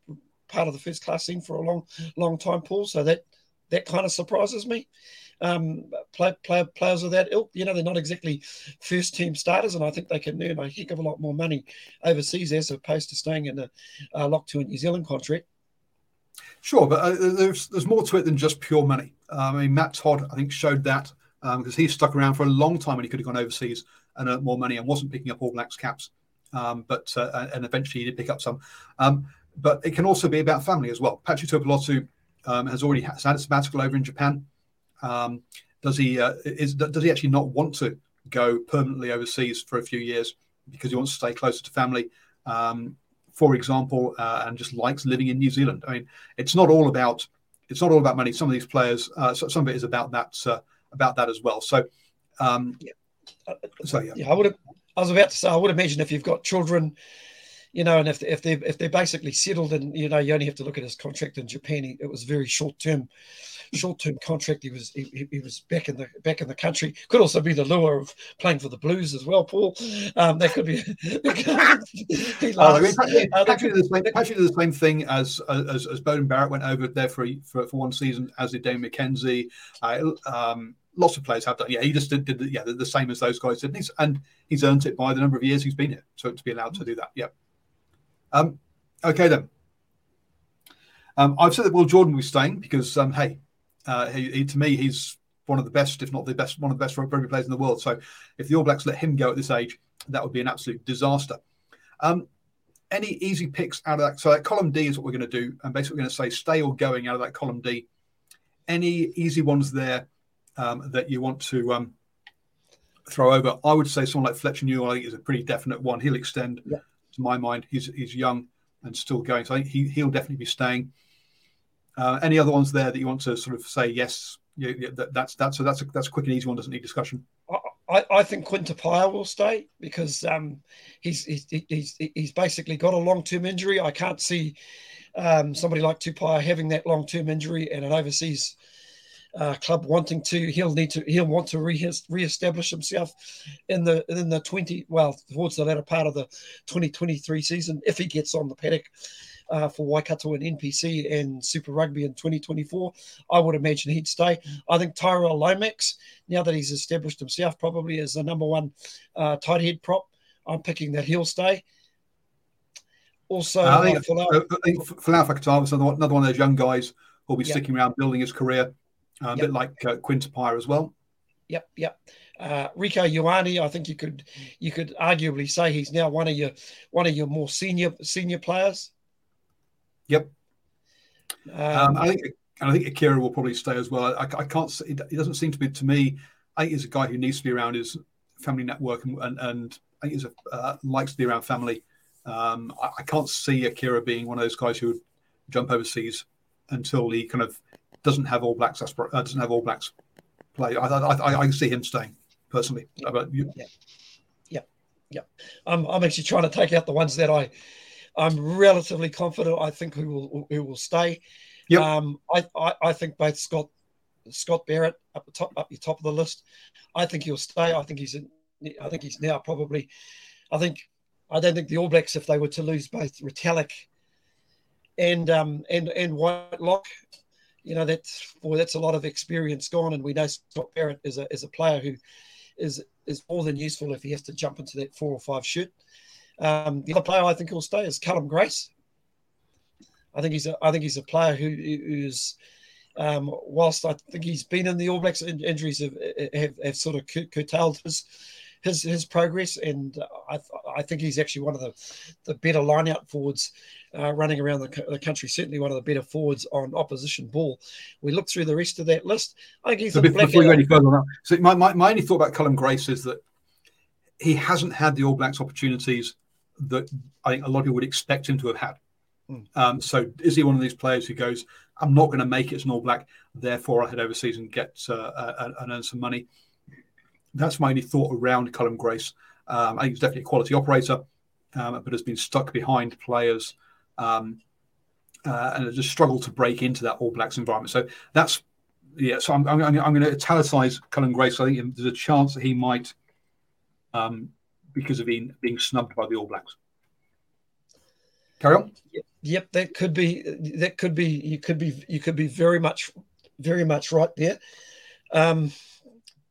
part of the first class team for a long long time, Paul. So that that kind of surprises me. Um, play, play, players of that ilk, you know, they're not exactly first team starters, and I think they can earn a heck of a lot more money overseas as opposed to staying in a uh, locked to a New Zealand contract. Sure, but uh, there's there's more to it than just pure money. Uh, I mean, Matt Todd, I think, showed that because um, he stuck around for a long time when he could have gone overseas and earned more money and wasn't picking up All Blacks caps. Um, but uh, and eventually he did pick up some. Um, but it can also be about family as well. Patrick Tuipulotu um, has already had a sabbatical over in Japan. Um, does he uh, is does he actually not want to go permanently overseas for a few years because he wants to stay closer to family? Um, for example, uh, and just likes living in New Zealand. I mean, it's not all about it's not all about money. Some of these players, uh, some of it is about that uh, about that as well. So, um, yeah. so yeah. yeah, I would have. I was about to say, I would imagine if you've got children, you know, and if if they if they're basically settled, and you know, you only have to look at his contract in Japan. It was very short term short term contract. He was he, he, was back in the back in the country. Could also be the lure of playing for the Blues as well, Paul. Um, that could be. he uh, actually, the same, actually the same thing as as, as Beauden Barrett went over there for, for, for one season, as did Damian McKenzie. Uh, um, lots of players have done. Yeah, he just did, did the, yeah the, the, same as those guys did, and he's, and he's earned it by the number of years he's been here, so to be allowed to do that. Yeah. Um. Okay then. Um, I've said that Will Jordan will be staying because um, hey, uh, he, he, to me, he's one of the best, if not the best, one of the best rugby players in the world. So if the All Blacks let him go at this age, that would be an absolute disaster. Um, any easy picks out of that? So that column D is what we're going to do, and basically we're going to say stay or going out of that column D. Any easy ones there um, that you want to um, throw over? I would say someone like Fletcher Newell I think is a pretty definite one. He'll extend, yeah. To my mind. He's he's young and still going, so I think he, he'll definitely be staying. Uh, any other ones there that you want to sort of say yes? Yeah, yeah that, that's that's so that's a, that's a quick and easy one. Doesn't need discussion. I, I think Quinn will stay because um, he's, he's he's he's basically got a long term injury. I can't see um, somebody like Tupaea having that long term injury and an overseas uh, club wanting to. He'll need to. He'll want to re- reestablish himself in the in the twenty well towards the latter part of the twenty twenty three season if he gets on the paddock uh, for Waikato and NPC and Super Rugby in 2024. I would imagine he'd stay. I think Tyrell Lomax, now that he's established himself probably as the number one uh, tight head prop, I'm picking that he'll stay. Also, I think, uh, I think is another, another one of those young guys who'll be sticking around building his career, uh, a yep. bit like uh, Quinn Tupaea as well. Yep, yep. Uh, Rieko Ioane, I think you could you could arguably say he's now one of your one of your more senior senior players. Yep. Um, um, I think, and I think Akira will probably stay as well. I, I can't. It, it doesn't seem to be to me. I think he's a guy who needs to be around his family network, and and, and I think he's a uh, likes to be around family. Um, I, I, can't see Akira being one of those guys who would jump overseas until he kind of doesn't have all blacks. Uh, doesn't have all blacks play. I, I, I, I can see him staying personally. Yeah. You? yeah, yeah, yeah. I'm I'm actually trying to take out the ones that I I'm relatively confident. I think who will who will stay. Yep. Um, I, I, I think both Scott Scott Barrett up the top up the top of the list. I think he'll stay. I think he's in, I think he's now probably. I think I don't think the All Blacks if they were to lose both Retallick and um and and Whitelock, you know that's boy that's a lot of experience gone. And we know Scott Barrett is a is a player who is is more than useful if he has to jump into that four or five shoot. Um, the other player I think will stay is Cullen Grace. I think he's a, I think he's a player who who's um, whilst I think he's been in the All Blacks, injuries have, have, have sort of curtailed his his his progress, and I, I think he's actually one of the the better lineout forwards uh, running around the, the, country. Certainly one of the better forwards on opposition ball. We look through the rest of that list. I think he's so before, before you go any further on that. So my, my, my only thought about Cullen Grace is that he hasn't had the All Blacks opportunities that I think a lot of people would expect him to have had. Mm. Um, so is he one of these players who goes, I'm not going to make it as an All Black, therefore I head overseas and get uh, uh, and earn some money? That's my only thought around Cullen Grace. Um, I think he's definitely a quality operator, um, but has been stuck behind players um, uh, and has just struggled to break into that All Blacks environment. So that's yeah. So I'm, I'm, I'm going to italicize Cullen Grace. I think there's a chance that he might um, because of being being snubbed by the All Blacks. Carry on. Yep, that could be that could be you could be you could be very much very much right there. Um,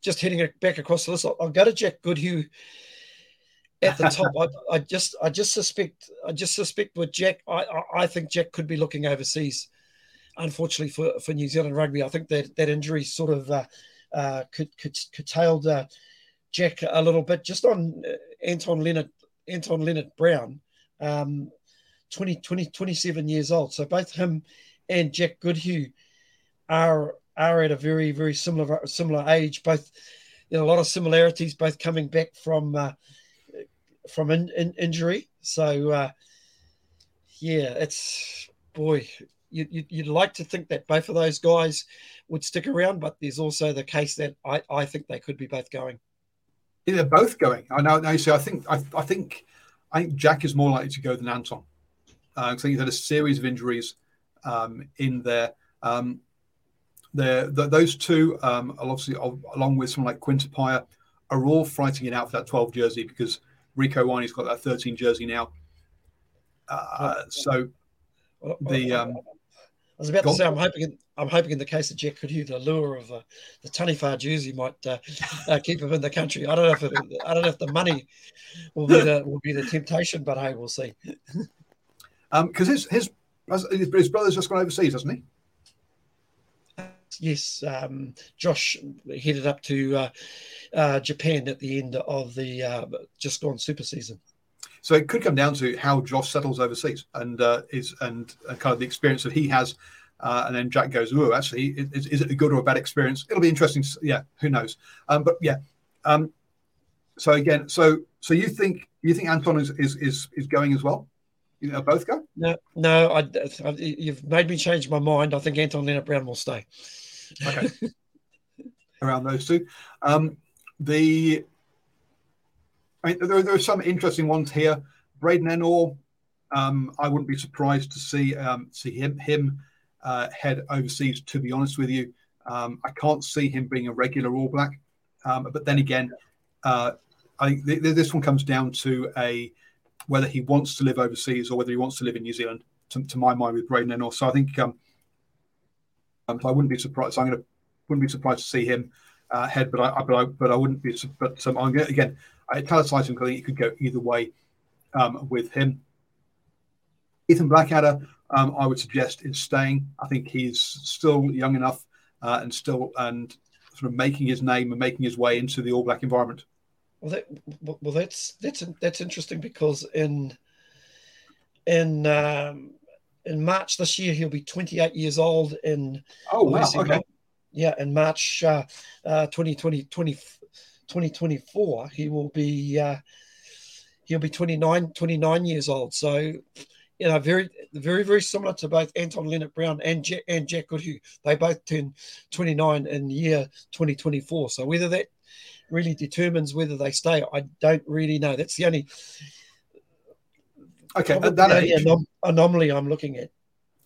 just heading it back across the list, I'll, I'll go to Jack Goodhue at the top. I, I, just I just suspect I just suspect with Jack, I, I, I think Jack could be looking overseas. Unfortunately for, for New Zealand rugby, I think that that injury sort of uh, uh, could, could curtailed uh, Jack a little bit. Just on uh, Anton Lienert Anton Lienert-Brown, um, 20, 20, 27 years old. So both him and Jack Goodhue are are at a very very similar similar age. Both you know, a lot of similarities. Both coming back from uh, from in, in injury. So uh, yeah, it's boy. You, you, you'd like to think that both of those guys would stick around, but there's also the case that I, I think they could be both going. Yeah, they're both going. I know. No, so I think I, I think I think Jack is more likely to go than Anton. Uh, I think he's had a series of injuries um, in there. Um, the, those two, um, obviously, along with someone like Quinn Tupaea, are all fighting it out for that 12 jersey because Rieko Ioane's got that 13 jersey now. Uh, so the um, I was about to say I'm hoping I'm hoping in the case of Jack Goodhue, the lure of uh, the Taniwha jersey might uh, uh, keep him in the country. I don't know if it, I don't know if the money will be the will be the temptation, but hey, we'll see. Because um, his his his brother's just gone overseas, hasn't he? Yes, um, Josh headed up to uh, uh, Japan at the end of the uh, just gone super season. So it could come down to how Josh settles overseas and uh, is and kind of the experience that he has. Uh, and then Jack goes, "Oh, actually, is, is, it a good or a bad experience?" It'll be interesting. To, yeah, who knows? Um, but yeah. Um, so again, so so you think you think Anton is is is, is going as well? You know, both go? No, no. I, I, you've made me change my mind. I think Anton Lienert-Brown will stay. Okay. Around those two, um, the I mean, there, there are some interesting ones here. Braden Ennor, um, I wouldn't be surprised to see um, see him him uh, head overseas. To be honest with you, um, I can't see him being a regular All Black. Um, but then again, uh, I think th- th- this one comes down to a whether he wants to live overseas or whether he wants to live in New Zealand. To, to my mind, with Braden Ennor, so I think um, so I wouldn't be surprised. So I'm going to wouldn't be surprised to see him uh, head, but I, but I but I wouldn't be. But um, I'm gonna, again, I italicize him because it could go either way um, with him. Ethan Blackadder, um, I would suggest is staying. I think he's still young enough uh, and still and sort of making his name and making his way into the All Black environment. Well, that, well, that's that's that's interesting because in in um, in March this year he'll be 28 years old. In oh wow, okay. yeah, in March uh, uh, 2020, 20, 2024 he will be uh, he'll be 29 29 years old. So you know, very, very, very similar to both Anton Lienert-Brown and Jack, and Jack Goodhue. They both turn 29 in year 2024. So whether that really determines whether they stay, I don't really know. That's the only okay at that age, anom- anomaly I'm looking at.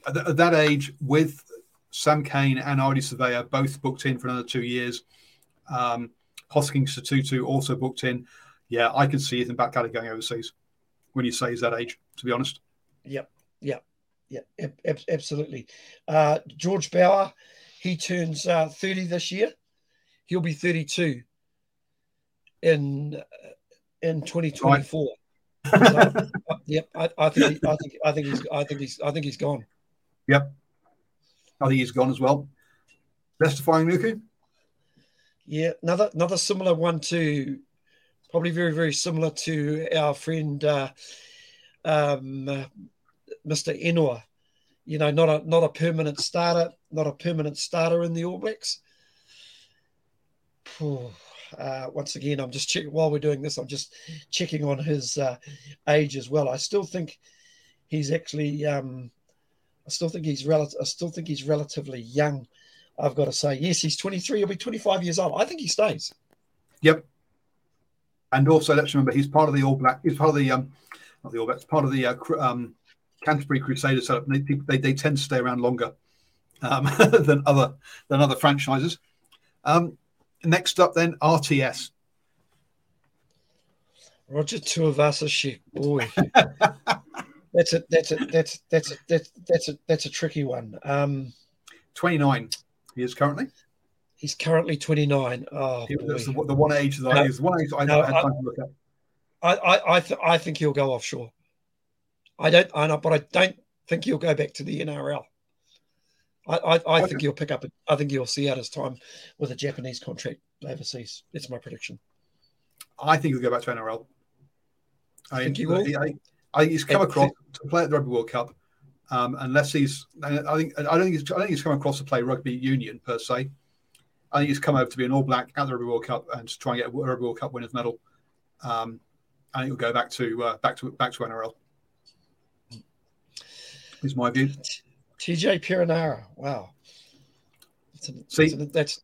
At that age, with Sam Cane and Ardie Savea both booked in for another two years, um, Hoskins Sotutu also booked in. Yeah, I can see Ethan Blackadder going overseas when you say he's that age. To be honest. Yep. Yep. Yeah, ab- absolutely. Uh, George Bower, he turns uh, 30 this year. He'll be 32 in uh, in 2024. So, uh, yep, I, I, think he, I think I think he's I think he's I think he's gone. Yep, I think he's gone as well. Leicester Fainga'anuku. Yeah, another another similar one to probably very very similar to our friend uh, um, Mr. Ennor. You know, not a not a permanent starter, not a permanent starter in the All Blacks. Uh, once again, I'm just checking while we're doing this. I'm just checking on his uh, age as well. I still think he's actually. Um, I still think he's relative. I still think he's relatively young. I've got to say, yes, he's 23. He'll be 25 years old. I think he stays. Yep. And also, let's remember he's part of the All Black. He's part of the um, not the All Blacks, part of the uh, um, Canterbury Crusaders setup. They, they, they tend to stay around longer um, than other than other franchises. Um, next up, then RTS. Roger Tuivasa-Sheck. Boy, that's a that's a that's that's a, that's that's a that's a tricky one. Um, Twenty nine. He is currently. He's currently 29. Oh, he, that's the, the, one age that no, I, the one age I no, had time I, to look at. I, I, I, th- I think he'll go offshore. I don't, I know, but I don't think he'll go back to the NRL. I, I, I think he'll pick up. I think you'll see out his time with a Japanese contract overseas. That's my prediction. I think he'll go back to NRL. I think he will. I, I think he's come across to play at the Rugby World Cup, um, unless he's. I think I don't think he's, I don't think he's come across to play rugby union per se. I think he's come over to be an All Black at the Rugby World Cup and to try and get a Rugby World Cup winners medal. Um, I think he'll go back to uh, back to back to NRL. Is my view. TJ Perenara. Wow. That's, a, see, that's, a, that's,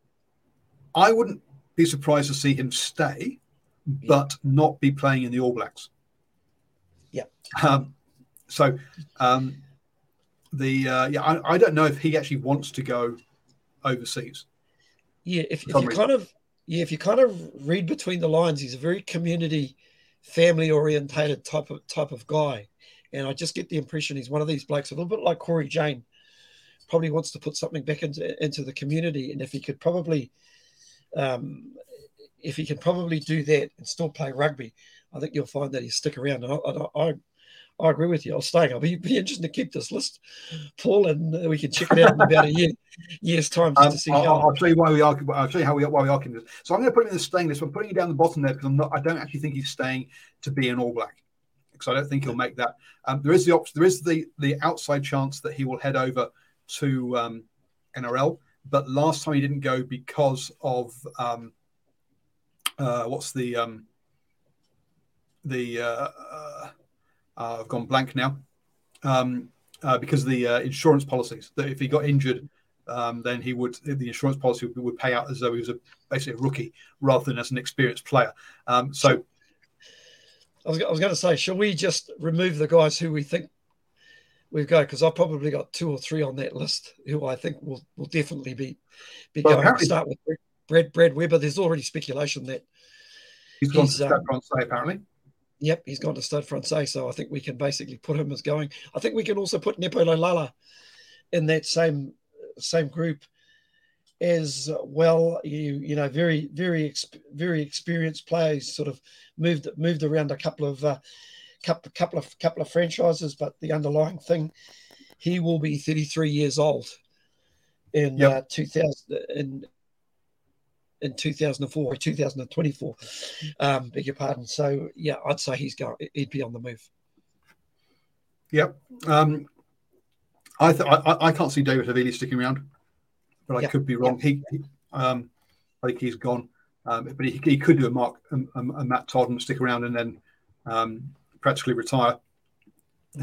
I wouldn't be surprised to see him stay, but yeah. not be playing in the All Blacks. Yeah. Um, so, um, the uh, yeah, I, I, don't know if he actually wants to go overseas. Yeah, if, if you reason. kind of yeah, if you kind of read between the lines, he's a very community, family orientated type of type of guy. And I just get the impression he's one of these blokes, a little bit like Cory Jane, probably wants to put something back into into the community. And if he could probably, um, if he can probably do that and still play rugby, I think you'll find that he'll stick around. And I, I, I agree with you. I'll stay. I'll be, be interested to keep this list, Paul, and we can check it out in about a year, year's time um, to see I'll, how. I'll show you why we are. I'll show you how we why we are. this. So I'm going to put him in the staying list. I'm putting him down the bottom there because I'm not. I don't actually think he's staying to be an All Black because I don't think he'll make that. Um, there is the option. There is the the outside chance that he will head over to um, NRL, but last time he didn't go because of um, uh, what's the um, the uh, uh, I've gone blank now um, uh, because of the uh, insurance policies that if he got injured. Um, then he would the insurance policy would, would, pay out as though he was a basically a rookie rather than as an experienced player. Um, so I was, I was going to say, shall we just remove the guys who we think we've got? Because I've probably got two or three on that list who I think will, will definitely be, be well, going. to start with Brad, Brad Weber. There's already speculation that he's gone he's, to um, Francais, apparently. Yep, he's gone to Stade Francais. So I think we can basically put him as going. I think we can also put Nepo Laulala in that same same group as well. You you know, very very very experienced players. Sort of moved moved around a couple of uh, couple couple of couple of franchises, but the underlying thing, he will be 33 years old in yep. uh, 2000 in in 2004 or 2024. Um, beg your pardon. So yeah, I'd say he's going. He'd be on the move. Yep. Um, I, th- I I can't see David Havili sticking around but I yeah. could be wrong. He, he um, I think he's gone, um, but he, he, could do a Mark a, a, Matt Todd and stick around and then um, practically retire.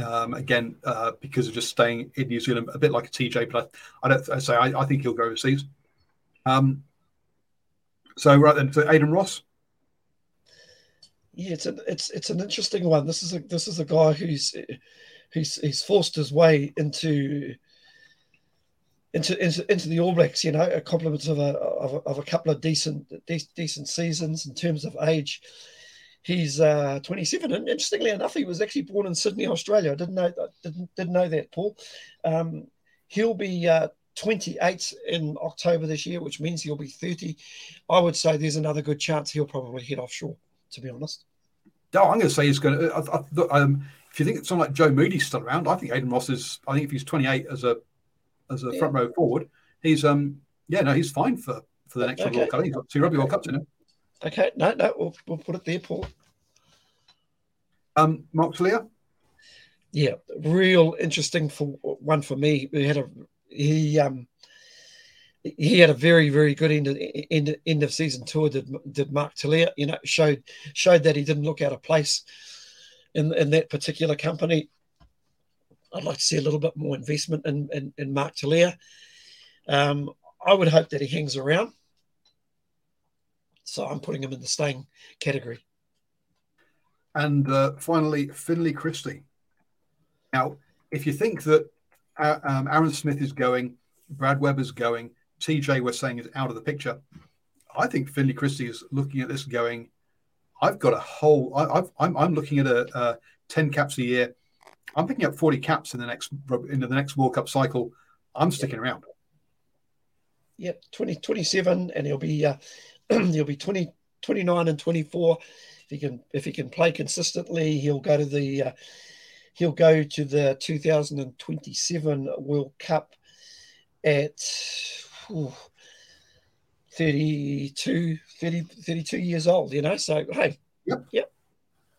Um, again, uh, because of just staying in New Zealand, a bit like a TJ, but I, I don't I say I, I, think he'll go overseas. Um, so right then, so Aidan Ross. Yeah, it's an it's it's an interesting one. This is a this is a guy who's he's he's forced his way into into, into into the All Blacks. You know, a compliment of a of a, of a couple of decent de- decent seasons in terms of age. He's uh, 27, and interestingly enough, he was actually born in Sydney, Australia. I didn't know didn't didn't know that, Paul. Um, he'll be uh, 28 in October this year, which means he'll be 30. I would say there's another good chance he'll probably head offshore. To be honest. No, I'm going to say he's going to. I, I, um, if you think it's someone like Joe Moody's still around, I think Aidan Ross is. I think if he's 28 as a as a yeah. front row forward, he's um yeah no he's fine for for the next okay. World Cup. He's got two Rugby World Cups in him. Okay, no, no, we'll, we'll put it there, Paul. Um, Mark Telea. Yeah, real interesting for one for me. We had a he um he had a very very good end of, end, end of season tour. Did did Mark Telea? You know, showed showed that he didn't look out of place in in that particular company. I'd like to see a little bit more investment in, in, in Mark Telea. Um, I would hope that he hangs around. So I'm putting him in the staying category. And uh, finally, Finlay Christie. Now, if you think that uh, um, Aaron Smith is going, Brad Weber's going, TJ we're saying is out of the picture, I think Finlay Christie is looking at this going, I've got a whole, I, am looking at a, a 10 caps a year I'm picking up 40 caps in the next into the next World Cup cycle. I'm sticking around. yep, 20, 27, and he'll be uh, he'll be 20, 29 and 24. If he can if he can play consistently, he'll go to the uh, he'll go to the 2027 World Cup at ooh, 32, 30, 32 years old, you know. So hey, Yep. Yep.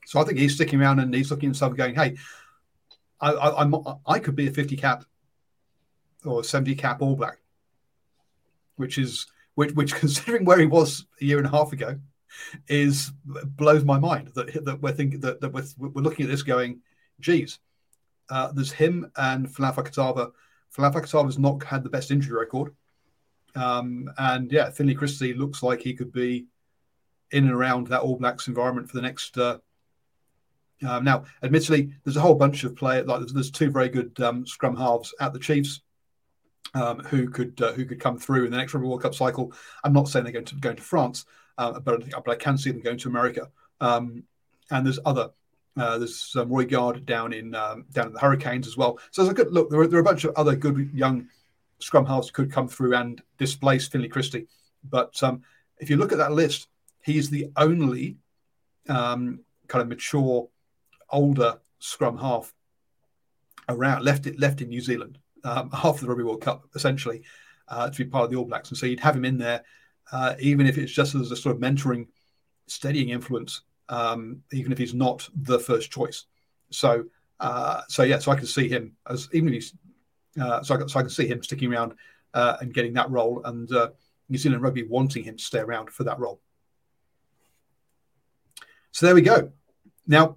So I think he's sticking around and he's looking at himself going, hey, I, I, I'm I could be a 50 cap or 70 cap All Black, which is which which considering where he was a year and a half ago, is blows my mind that that we're thinking that, that we're, we're looking at this going, geez, uh, there's him and Folau Fakatava. Folau Fakatava's not had the best injury record. Um, and yeah, Finlay Christie looks like he could be in and around that All Blacks environment for the next. Uh, um, now, admittedly, there's a whole bunch of players. Like there's, there's two very good um, scrum halves at the Chiefs um, who could uh, who could come through in the next Rugby World Cup cycle. I'm not saying they're going to going to France, uh, but but I can see them going to America. Um, and there's other. Uh, there's um, Roigard down in um, down in the Hurricanes as well. So there's a good look. There are, there are a bunch of other good young scrum halves could come through and displace Finlay Christie. But um, if you look at that list, he's the only um, kind of mature, older scrum half around left left in New Zealand um, after the Rugby World Cup, essentially, uh, to be part of the All Blacks. And so you'd have him in there, uh, even if it's just as a sort of mentoring, steadying influence, um, even if he's not the first choice. So, uh, so yeah, so I can see him as even if he's, uh, so I, can, so I can see him sticking around uh, and getting that role, and uh, New Zealand Rugby wanting him to stay around for that role. So there we go. Now,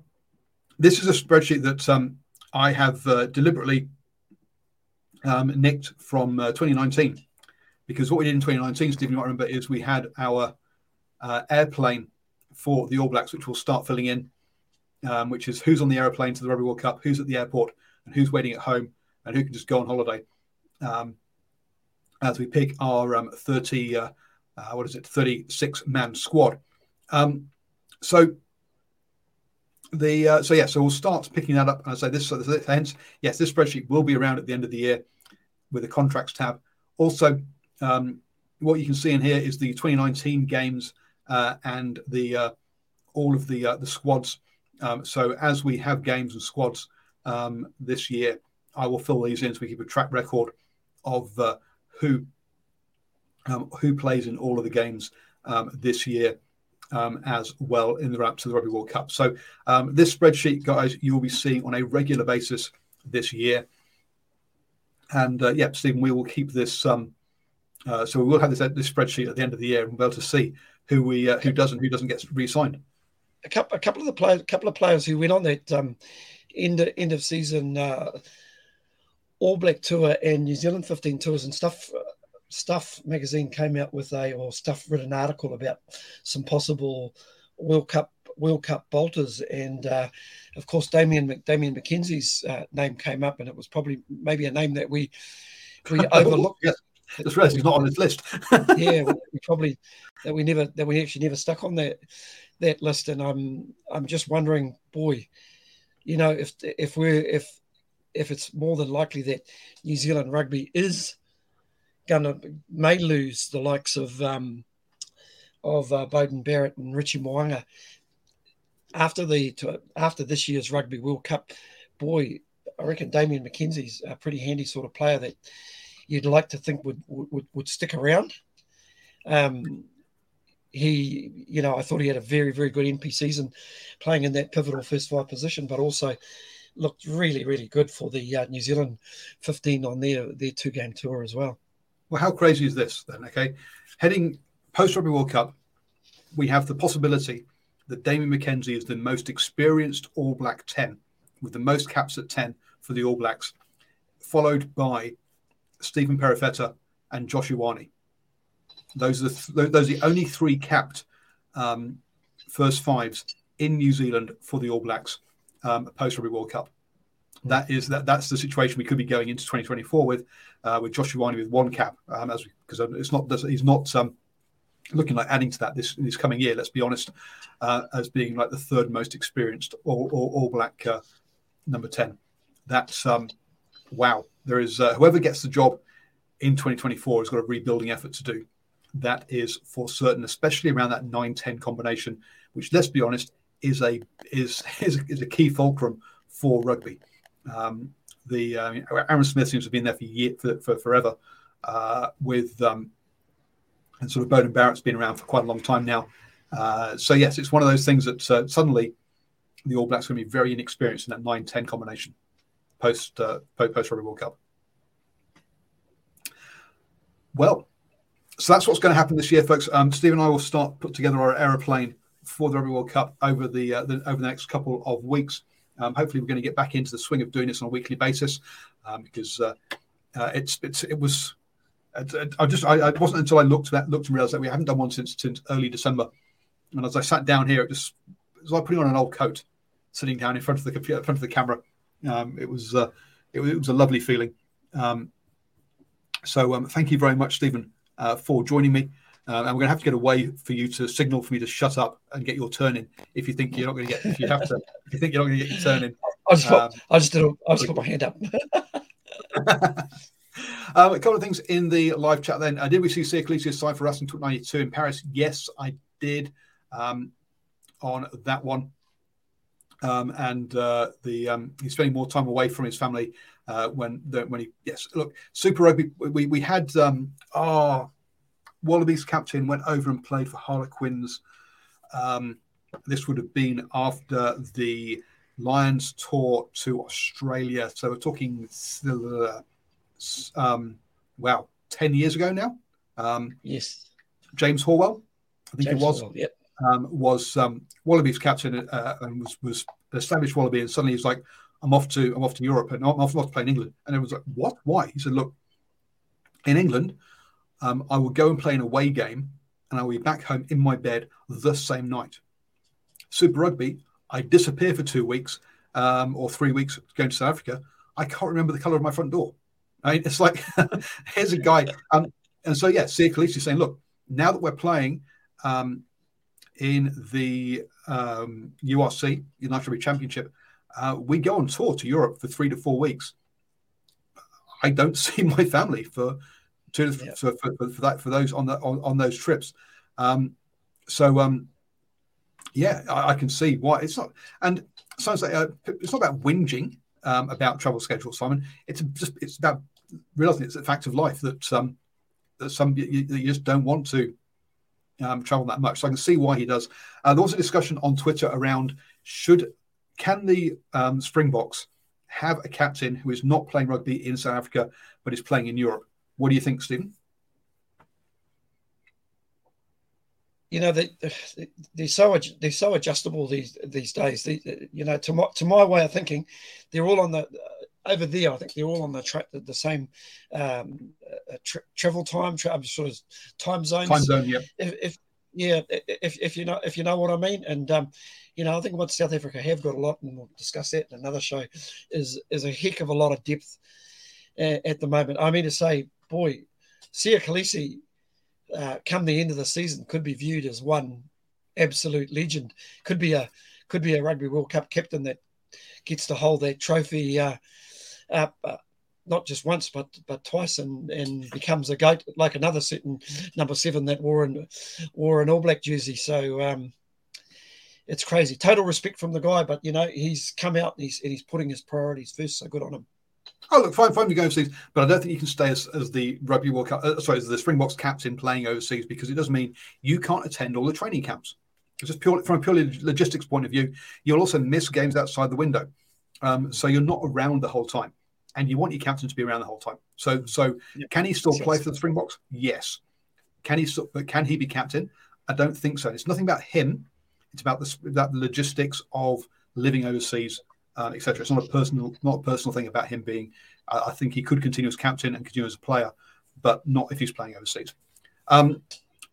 this is a spreadsheet that um, I have deliberately um, nicked from uh, 2019 because what we did in 2019, Stephen, you might remember, is we had our uh, airplane for the All Blacks, which we'll start filling in, um, which is who's on the aeroplane to the Rugby World Cup, who's at the airport, and who's waiting at home, and who can just go on holiday. Um, as we pick our um, 30, uh, uh, what is it, 36 man squad. Um, so the uh, so yeah, so we'll start picking that up. And I say this, so hence, yes, this spreadsheet will be around at the end of the year with a contracts tab. Also, um, what you can see in here is the 2019 games uh, and the uh, all of the uh, the squads. Um, so as we have games and squads um, this year, I will fill these in so we keep a track record of uh, who um, who plays in all of the games um, this year. Um, as well in the up to the Rugby World Cup. So this spreadsheet, guys, you will be seeing on a regular basis this year. And uh, yeah, Stephen, we will keep this. Um, uh, so we will have this, this spreadsheet at the end of the year, and we'll be able to see who we uh, who does and who doesn't get re-signed. A couple, a couple of the players, a couple of players who went on that um, end of, end of season uh, All Black tour and New Zealand 15 tours and stuff. Stuff magazine came out with a or stuff written article about some possible World Cup World Cup bolters, and uh, of course Damien Damian McKenzie's uh, name came up, and it was probably maybe a name that we we overlooked. yes. That's right. He's not on his list. yeah, we probably that we never that we actually never stuck on that that list, and I'm I'm just wondering, boy, you know, if if we're if if it's more than likely that New Zealand rugby is gonna may lose the likes of um, of uh, Beauden Barrett and Richie Mo'unga after the after this year's Rugby World Cup, boy, I reckon Damian McKenzie's a pretty handy sort of player that you'd like to think would would, would stick around. Um, he, you know, I thought he had a very very good NP season, playing in that pivotal first five position, but also looked really really good for the uh, New Zealand 15 on their their two game tour as well. Well, how crazy is this then? Okay, heading post Rugby World Cup, we have the possibility that Damian McKenzie is the most experienced All Black 10, with the most caps at 10 for the All Blacks, followed by Stephen Perofeta and Josh Ioane. Those are the, th- those are the only three capped um, first fives in New Zealand for the All Blacks um, post Rugby World Cup. That is that that's the situation we could be going into 2024 with uh, with Josh Ioane with one cap um, as because it's not he's not um, looking like adding to that this this coming year. Let's be honest, uh, as being like the third most experienced All, all, all Black uh, number ten. That's um, wow. There is uh, whoever gets the job in 2024 has got a rebuilding effort to do. That is for certain, especially around that 9-10 combination, which let's be honest is a is is, is a key fulcrum for rugby. Um, the uh, Aaron Smith seems to have been there for year, for, for forever, uh, with um, and sort of Beauden Barrett's been around for quite a long time now. Uh, so yes, it's one of those things that uh, suddenly the All Blacks are going to be very inexperienced in that 9-10 combination post uh, post Rugby World Cup. Well, so that's what's going to happen this year, folks. Um, Steve and I will start put together our aeroplane for the Rugby World Cup over the, uh, the over the next couple of weeks. Um, hopefully, we're going to get back into the swing of doing this on a weekly basis um, because uh, uh, it's, it's it was. I just I, it wasn't until I looked at looked and realized that we haven't done one since since early December, and as I sat down here, it just it was like putting on an old coat, sitting down in front of the computer, in front of the camera. Um, it was uh, it, it, was a lovely feeling. Um, so um, thank you very much, Stephen, uh, for joining me. Uh, and we're going to have to get away for you to signal for me to shut up and get your turn in. If you think you're not going to get, if you have to, if you think you're not going to get your turn in. I just, um, I just did. A, I just put my hand up. um, a couple of things in the live chat. Then, uh, did we see Kolisi sign for us in 92 in Paris? Yes, I did. Um, on that one, um, and uh, the um, he's spending more time away from his family uh, when the, when he yes look Super Rugby we we had um, oh Wallabies captain went over and played for Harlequins. Um, this would have been after the Lions tour to Australia. So we're talking, uh, um, wow, 10 years ago now. Um, yes. James Horwill, I think James it was, Horwill, yep. um, was um, Wallabies captain uh, and was, was established Wallaby. And suddenly he's like, I'm off to I'm off to Europe and I'm off, I'm off to play in England. And it was like, what? Why? He said, look, in England, um, I will go and play an away game and I will be back home in my bed the same night. Super Rugby, I disappear for two weeks um, or three weeks going to South Africa. I can't remember the color of my front door. I mean, it's like, here's a guy. Um, and so, yeah, Siya Kolisi saying, look, now that we're playing um, in the um, URC, United Rugby Championship, uh, we go on tour to Europe for three to four weeks. I don't see my family for to yeah. for, for, for, that for those on the on, on those trips. Um, so um, yeah, I, I, can see why it's not. And sounds like uh, it's not about whinging um, about travel schedule, Simon. It's just it's about realizing it's a fact of life that um, that some you, you just don't want to um, travel that much. So I can see why he does. Uh, there was a discussion on Twitter around should can the um, Springboks have a captain who is not playing rugby in South Africa but is playing in Europe? What do you think, Stephen? You know they they're so they're so adjustable these these days. You know, to my to my way of thinking, they're all on the over there. I think they're all on the track the, the same um, uh, tra- travel time, tra- sort of time zones. Time zone, yeah. If, if yeah, if, if you know if you know what I mean, and um, you know, I think what South Africa have got a lot, and we'll discuss that in another show, is is a heck of a lot of depth uh, at the moment. I mean to say, boy, Siya Kolisi, uh, come the end of the season, could be viewed as one absolute legend. Could be a could be a Rugby World Cup captain that gets to hold that trophy uh. Uh, not just once, but but twice, and and becomes a goat like another certain number seven that wore an wore an All Black jersey. So um, it's crazy. Total respect from the guy, but you know he's come out and he's and he's putting his priorities first. So good on him. Oh, look, fine, fine go overseas, but I don't think you can stay as, as the Rugby World Cup, uh, sorry, as the Springboks captain playing overseas because it does mean you can't attend all the training camps. It's just purely from a purely logistics point of view. You'll also miss games outside the window, um, so you're not around the whole time, and you want your captain to be around the whole time. So, so yeah. can he still play for the Springboks? Yes. Can he still? But can he be captain? I don't think so. It's nothing about him. It's about the the logistics of living overseas uh, etc. It's not a personal, not a personal thing about him being. Uh, I think he could continue as captain and continue as a player, but not if he's playing overseas. Um,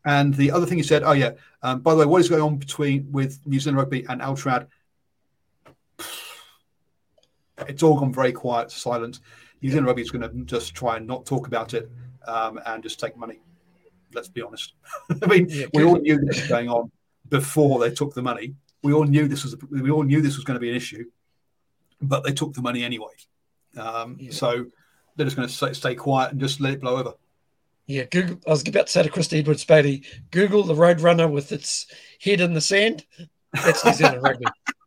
and the other thing he said, oh yeah, um, by the way, what is going on between with New Zealand Rugby and Altrad? It's all gone very quiet, silent. New Zealand Rugby is going to just try and not talk about it um, and just take money. Let's be honest. I mean, yeah, we all knew this was going on before they took the money. We all knew this was. We all knew this was going to be an issue but they took the money anyway. Um, yeah. So they're just going to stay, stay quiet and just let it blow over. Yeah, Google. I was about to say to Chris Edwards, Beatty, Google the Roadrunner with its head in the sand. That's New Zealand rugby.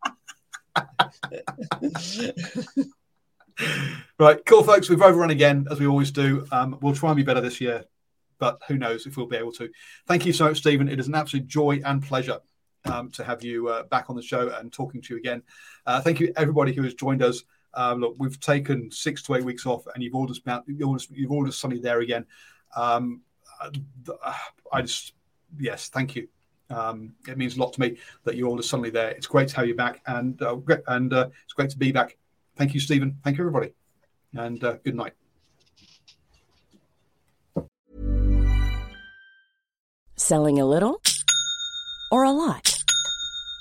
right, cool, folks. We've overrun again, as we always do. Um, we'll try and be better this year, but who knows if we'll be able to. Thank you so much, Stephen. It is an absolute joy and pleasure um, to have you uh, back on the show and talking to you again. Uh, thank you, everybody who has joined us. Um, look, we've taken six to eight weeks off, and you've all just you've all just, you've all just suddenly there again. Um, I just, yes, thank you. Um, it means a lot to me that you're all suddenly there. It's great to have you back, and uh, and uh, it's great to be back. Thank you, Stephen. Thank you, everybody, and uh, good night. Selling a little or a lot?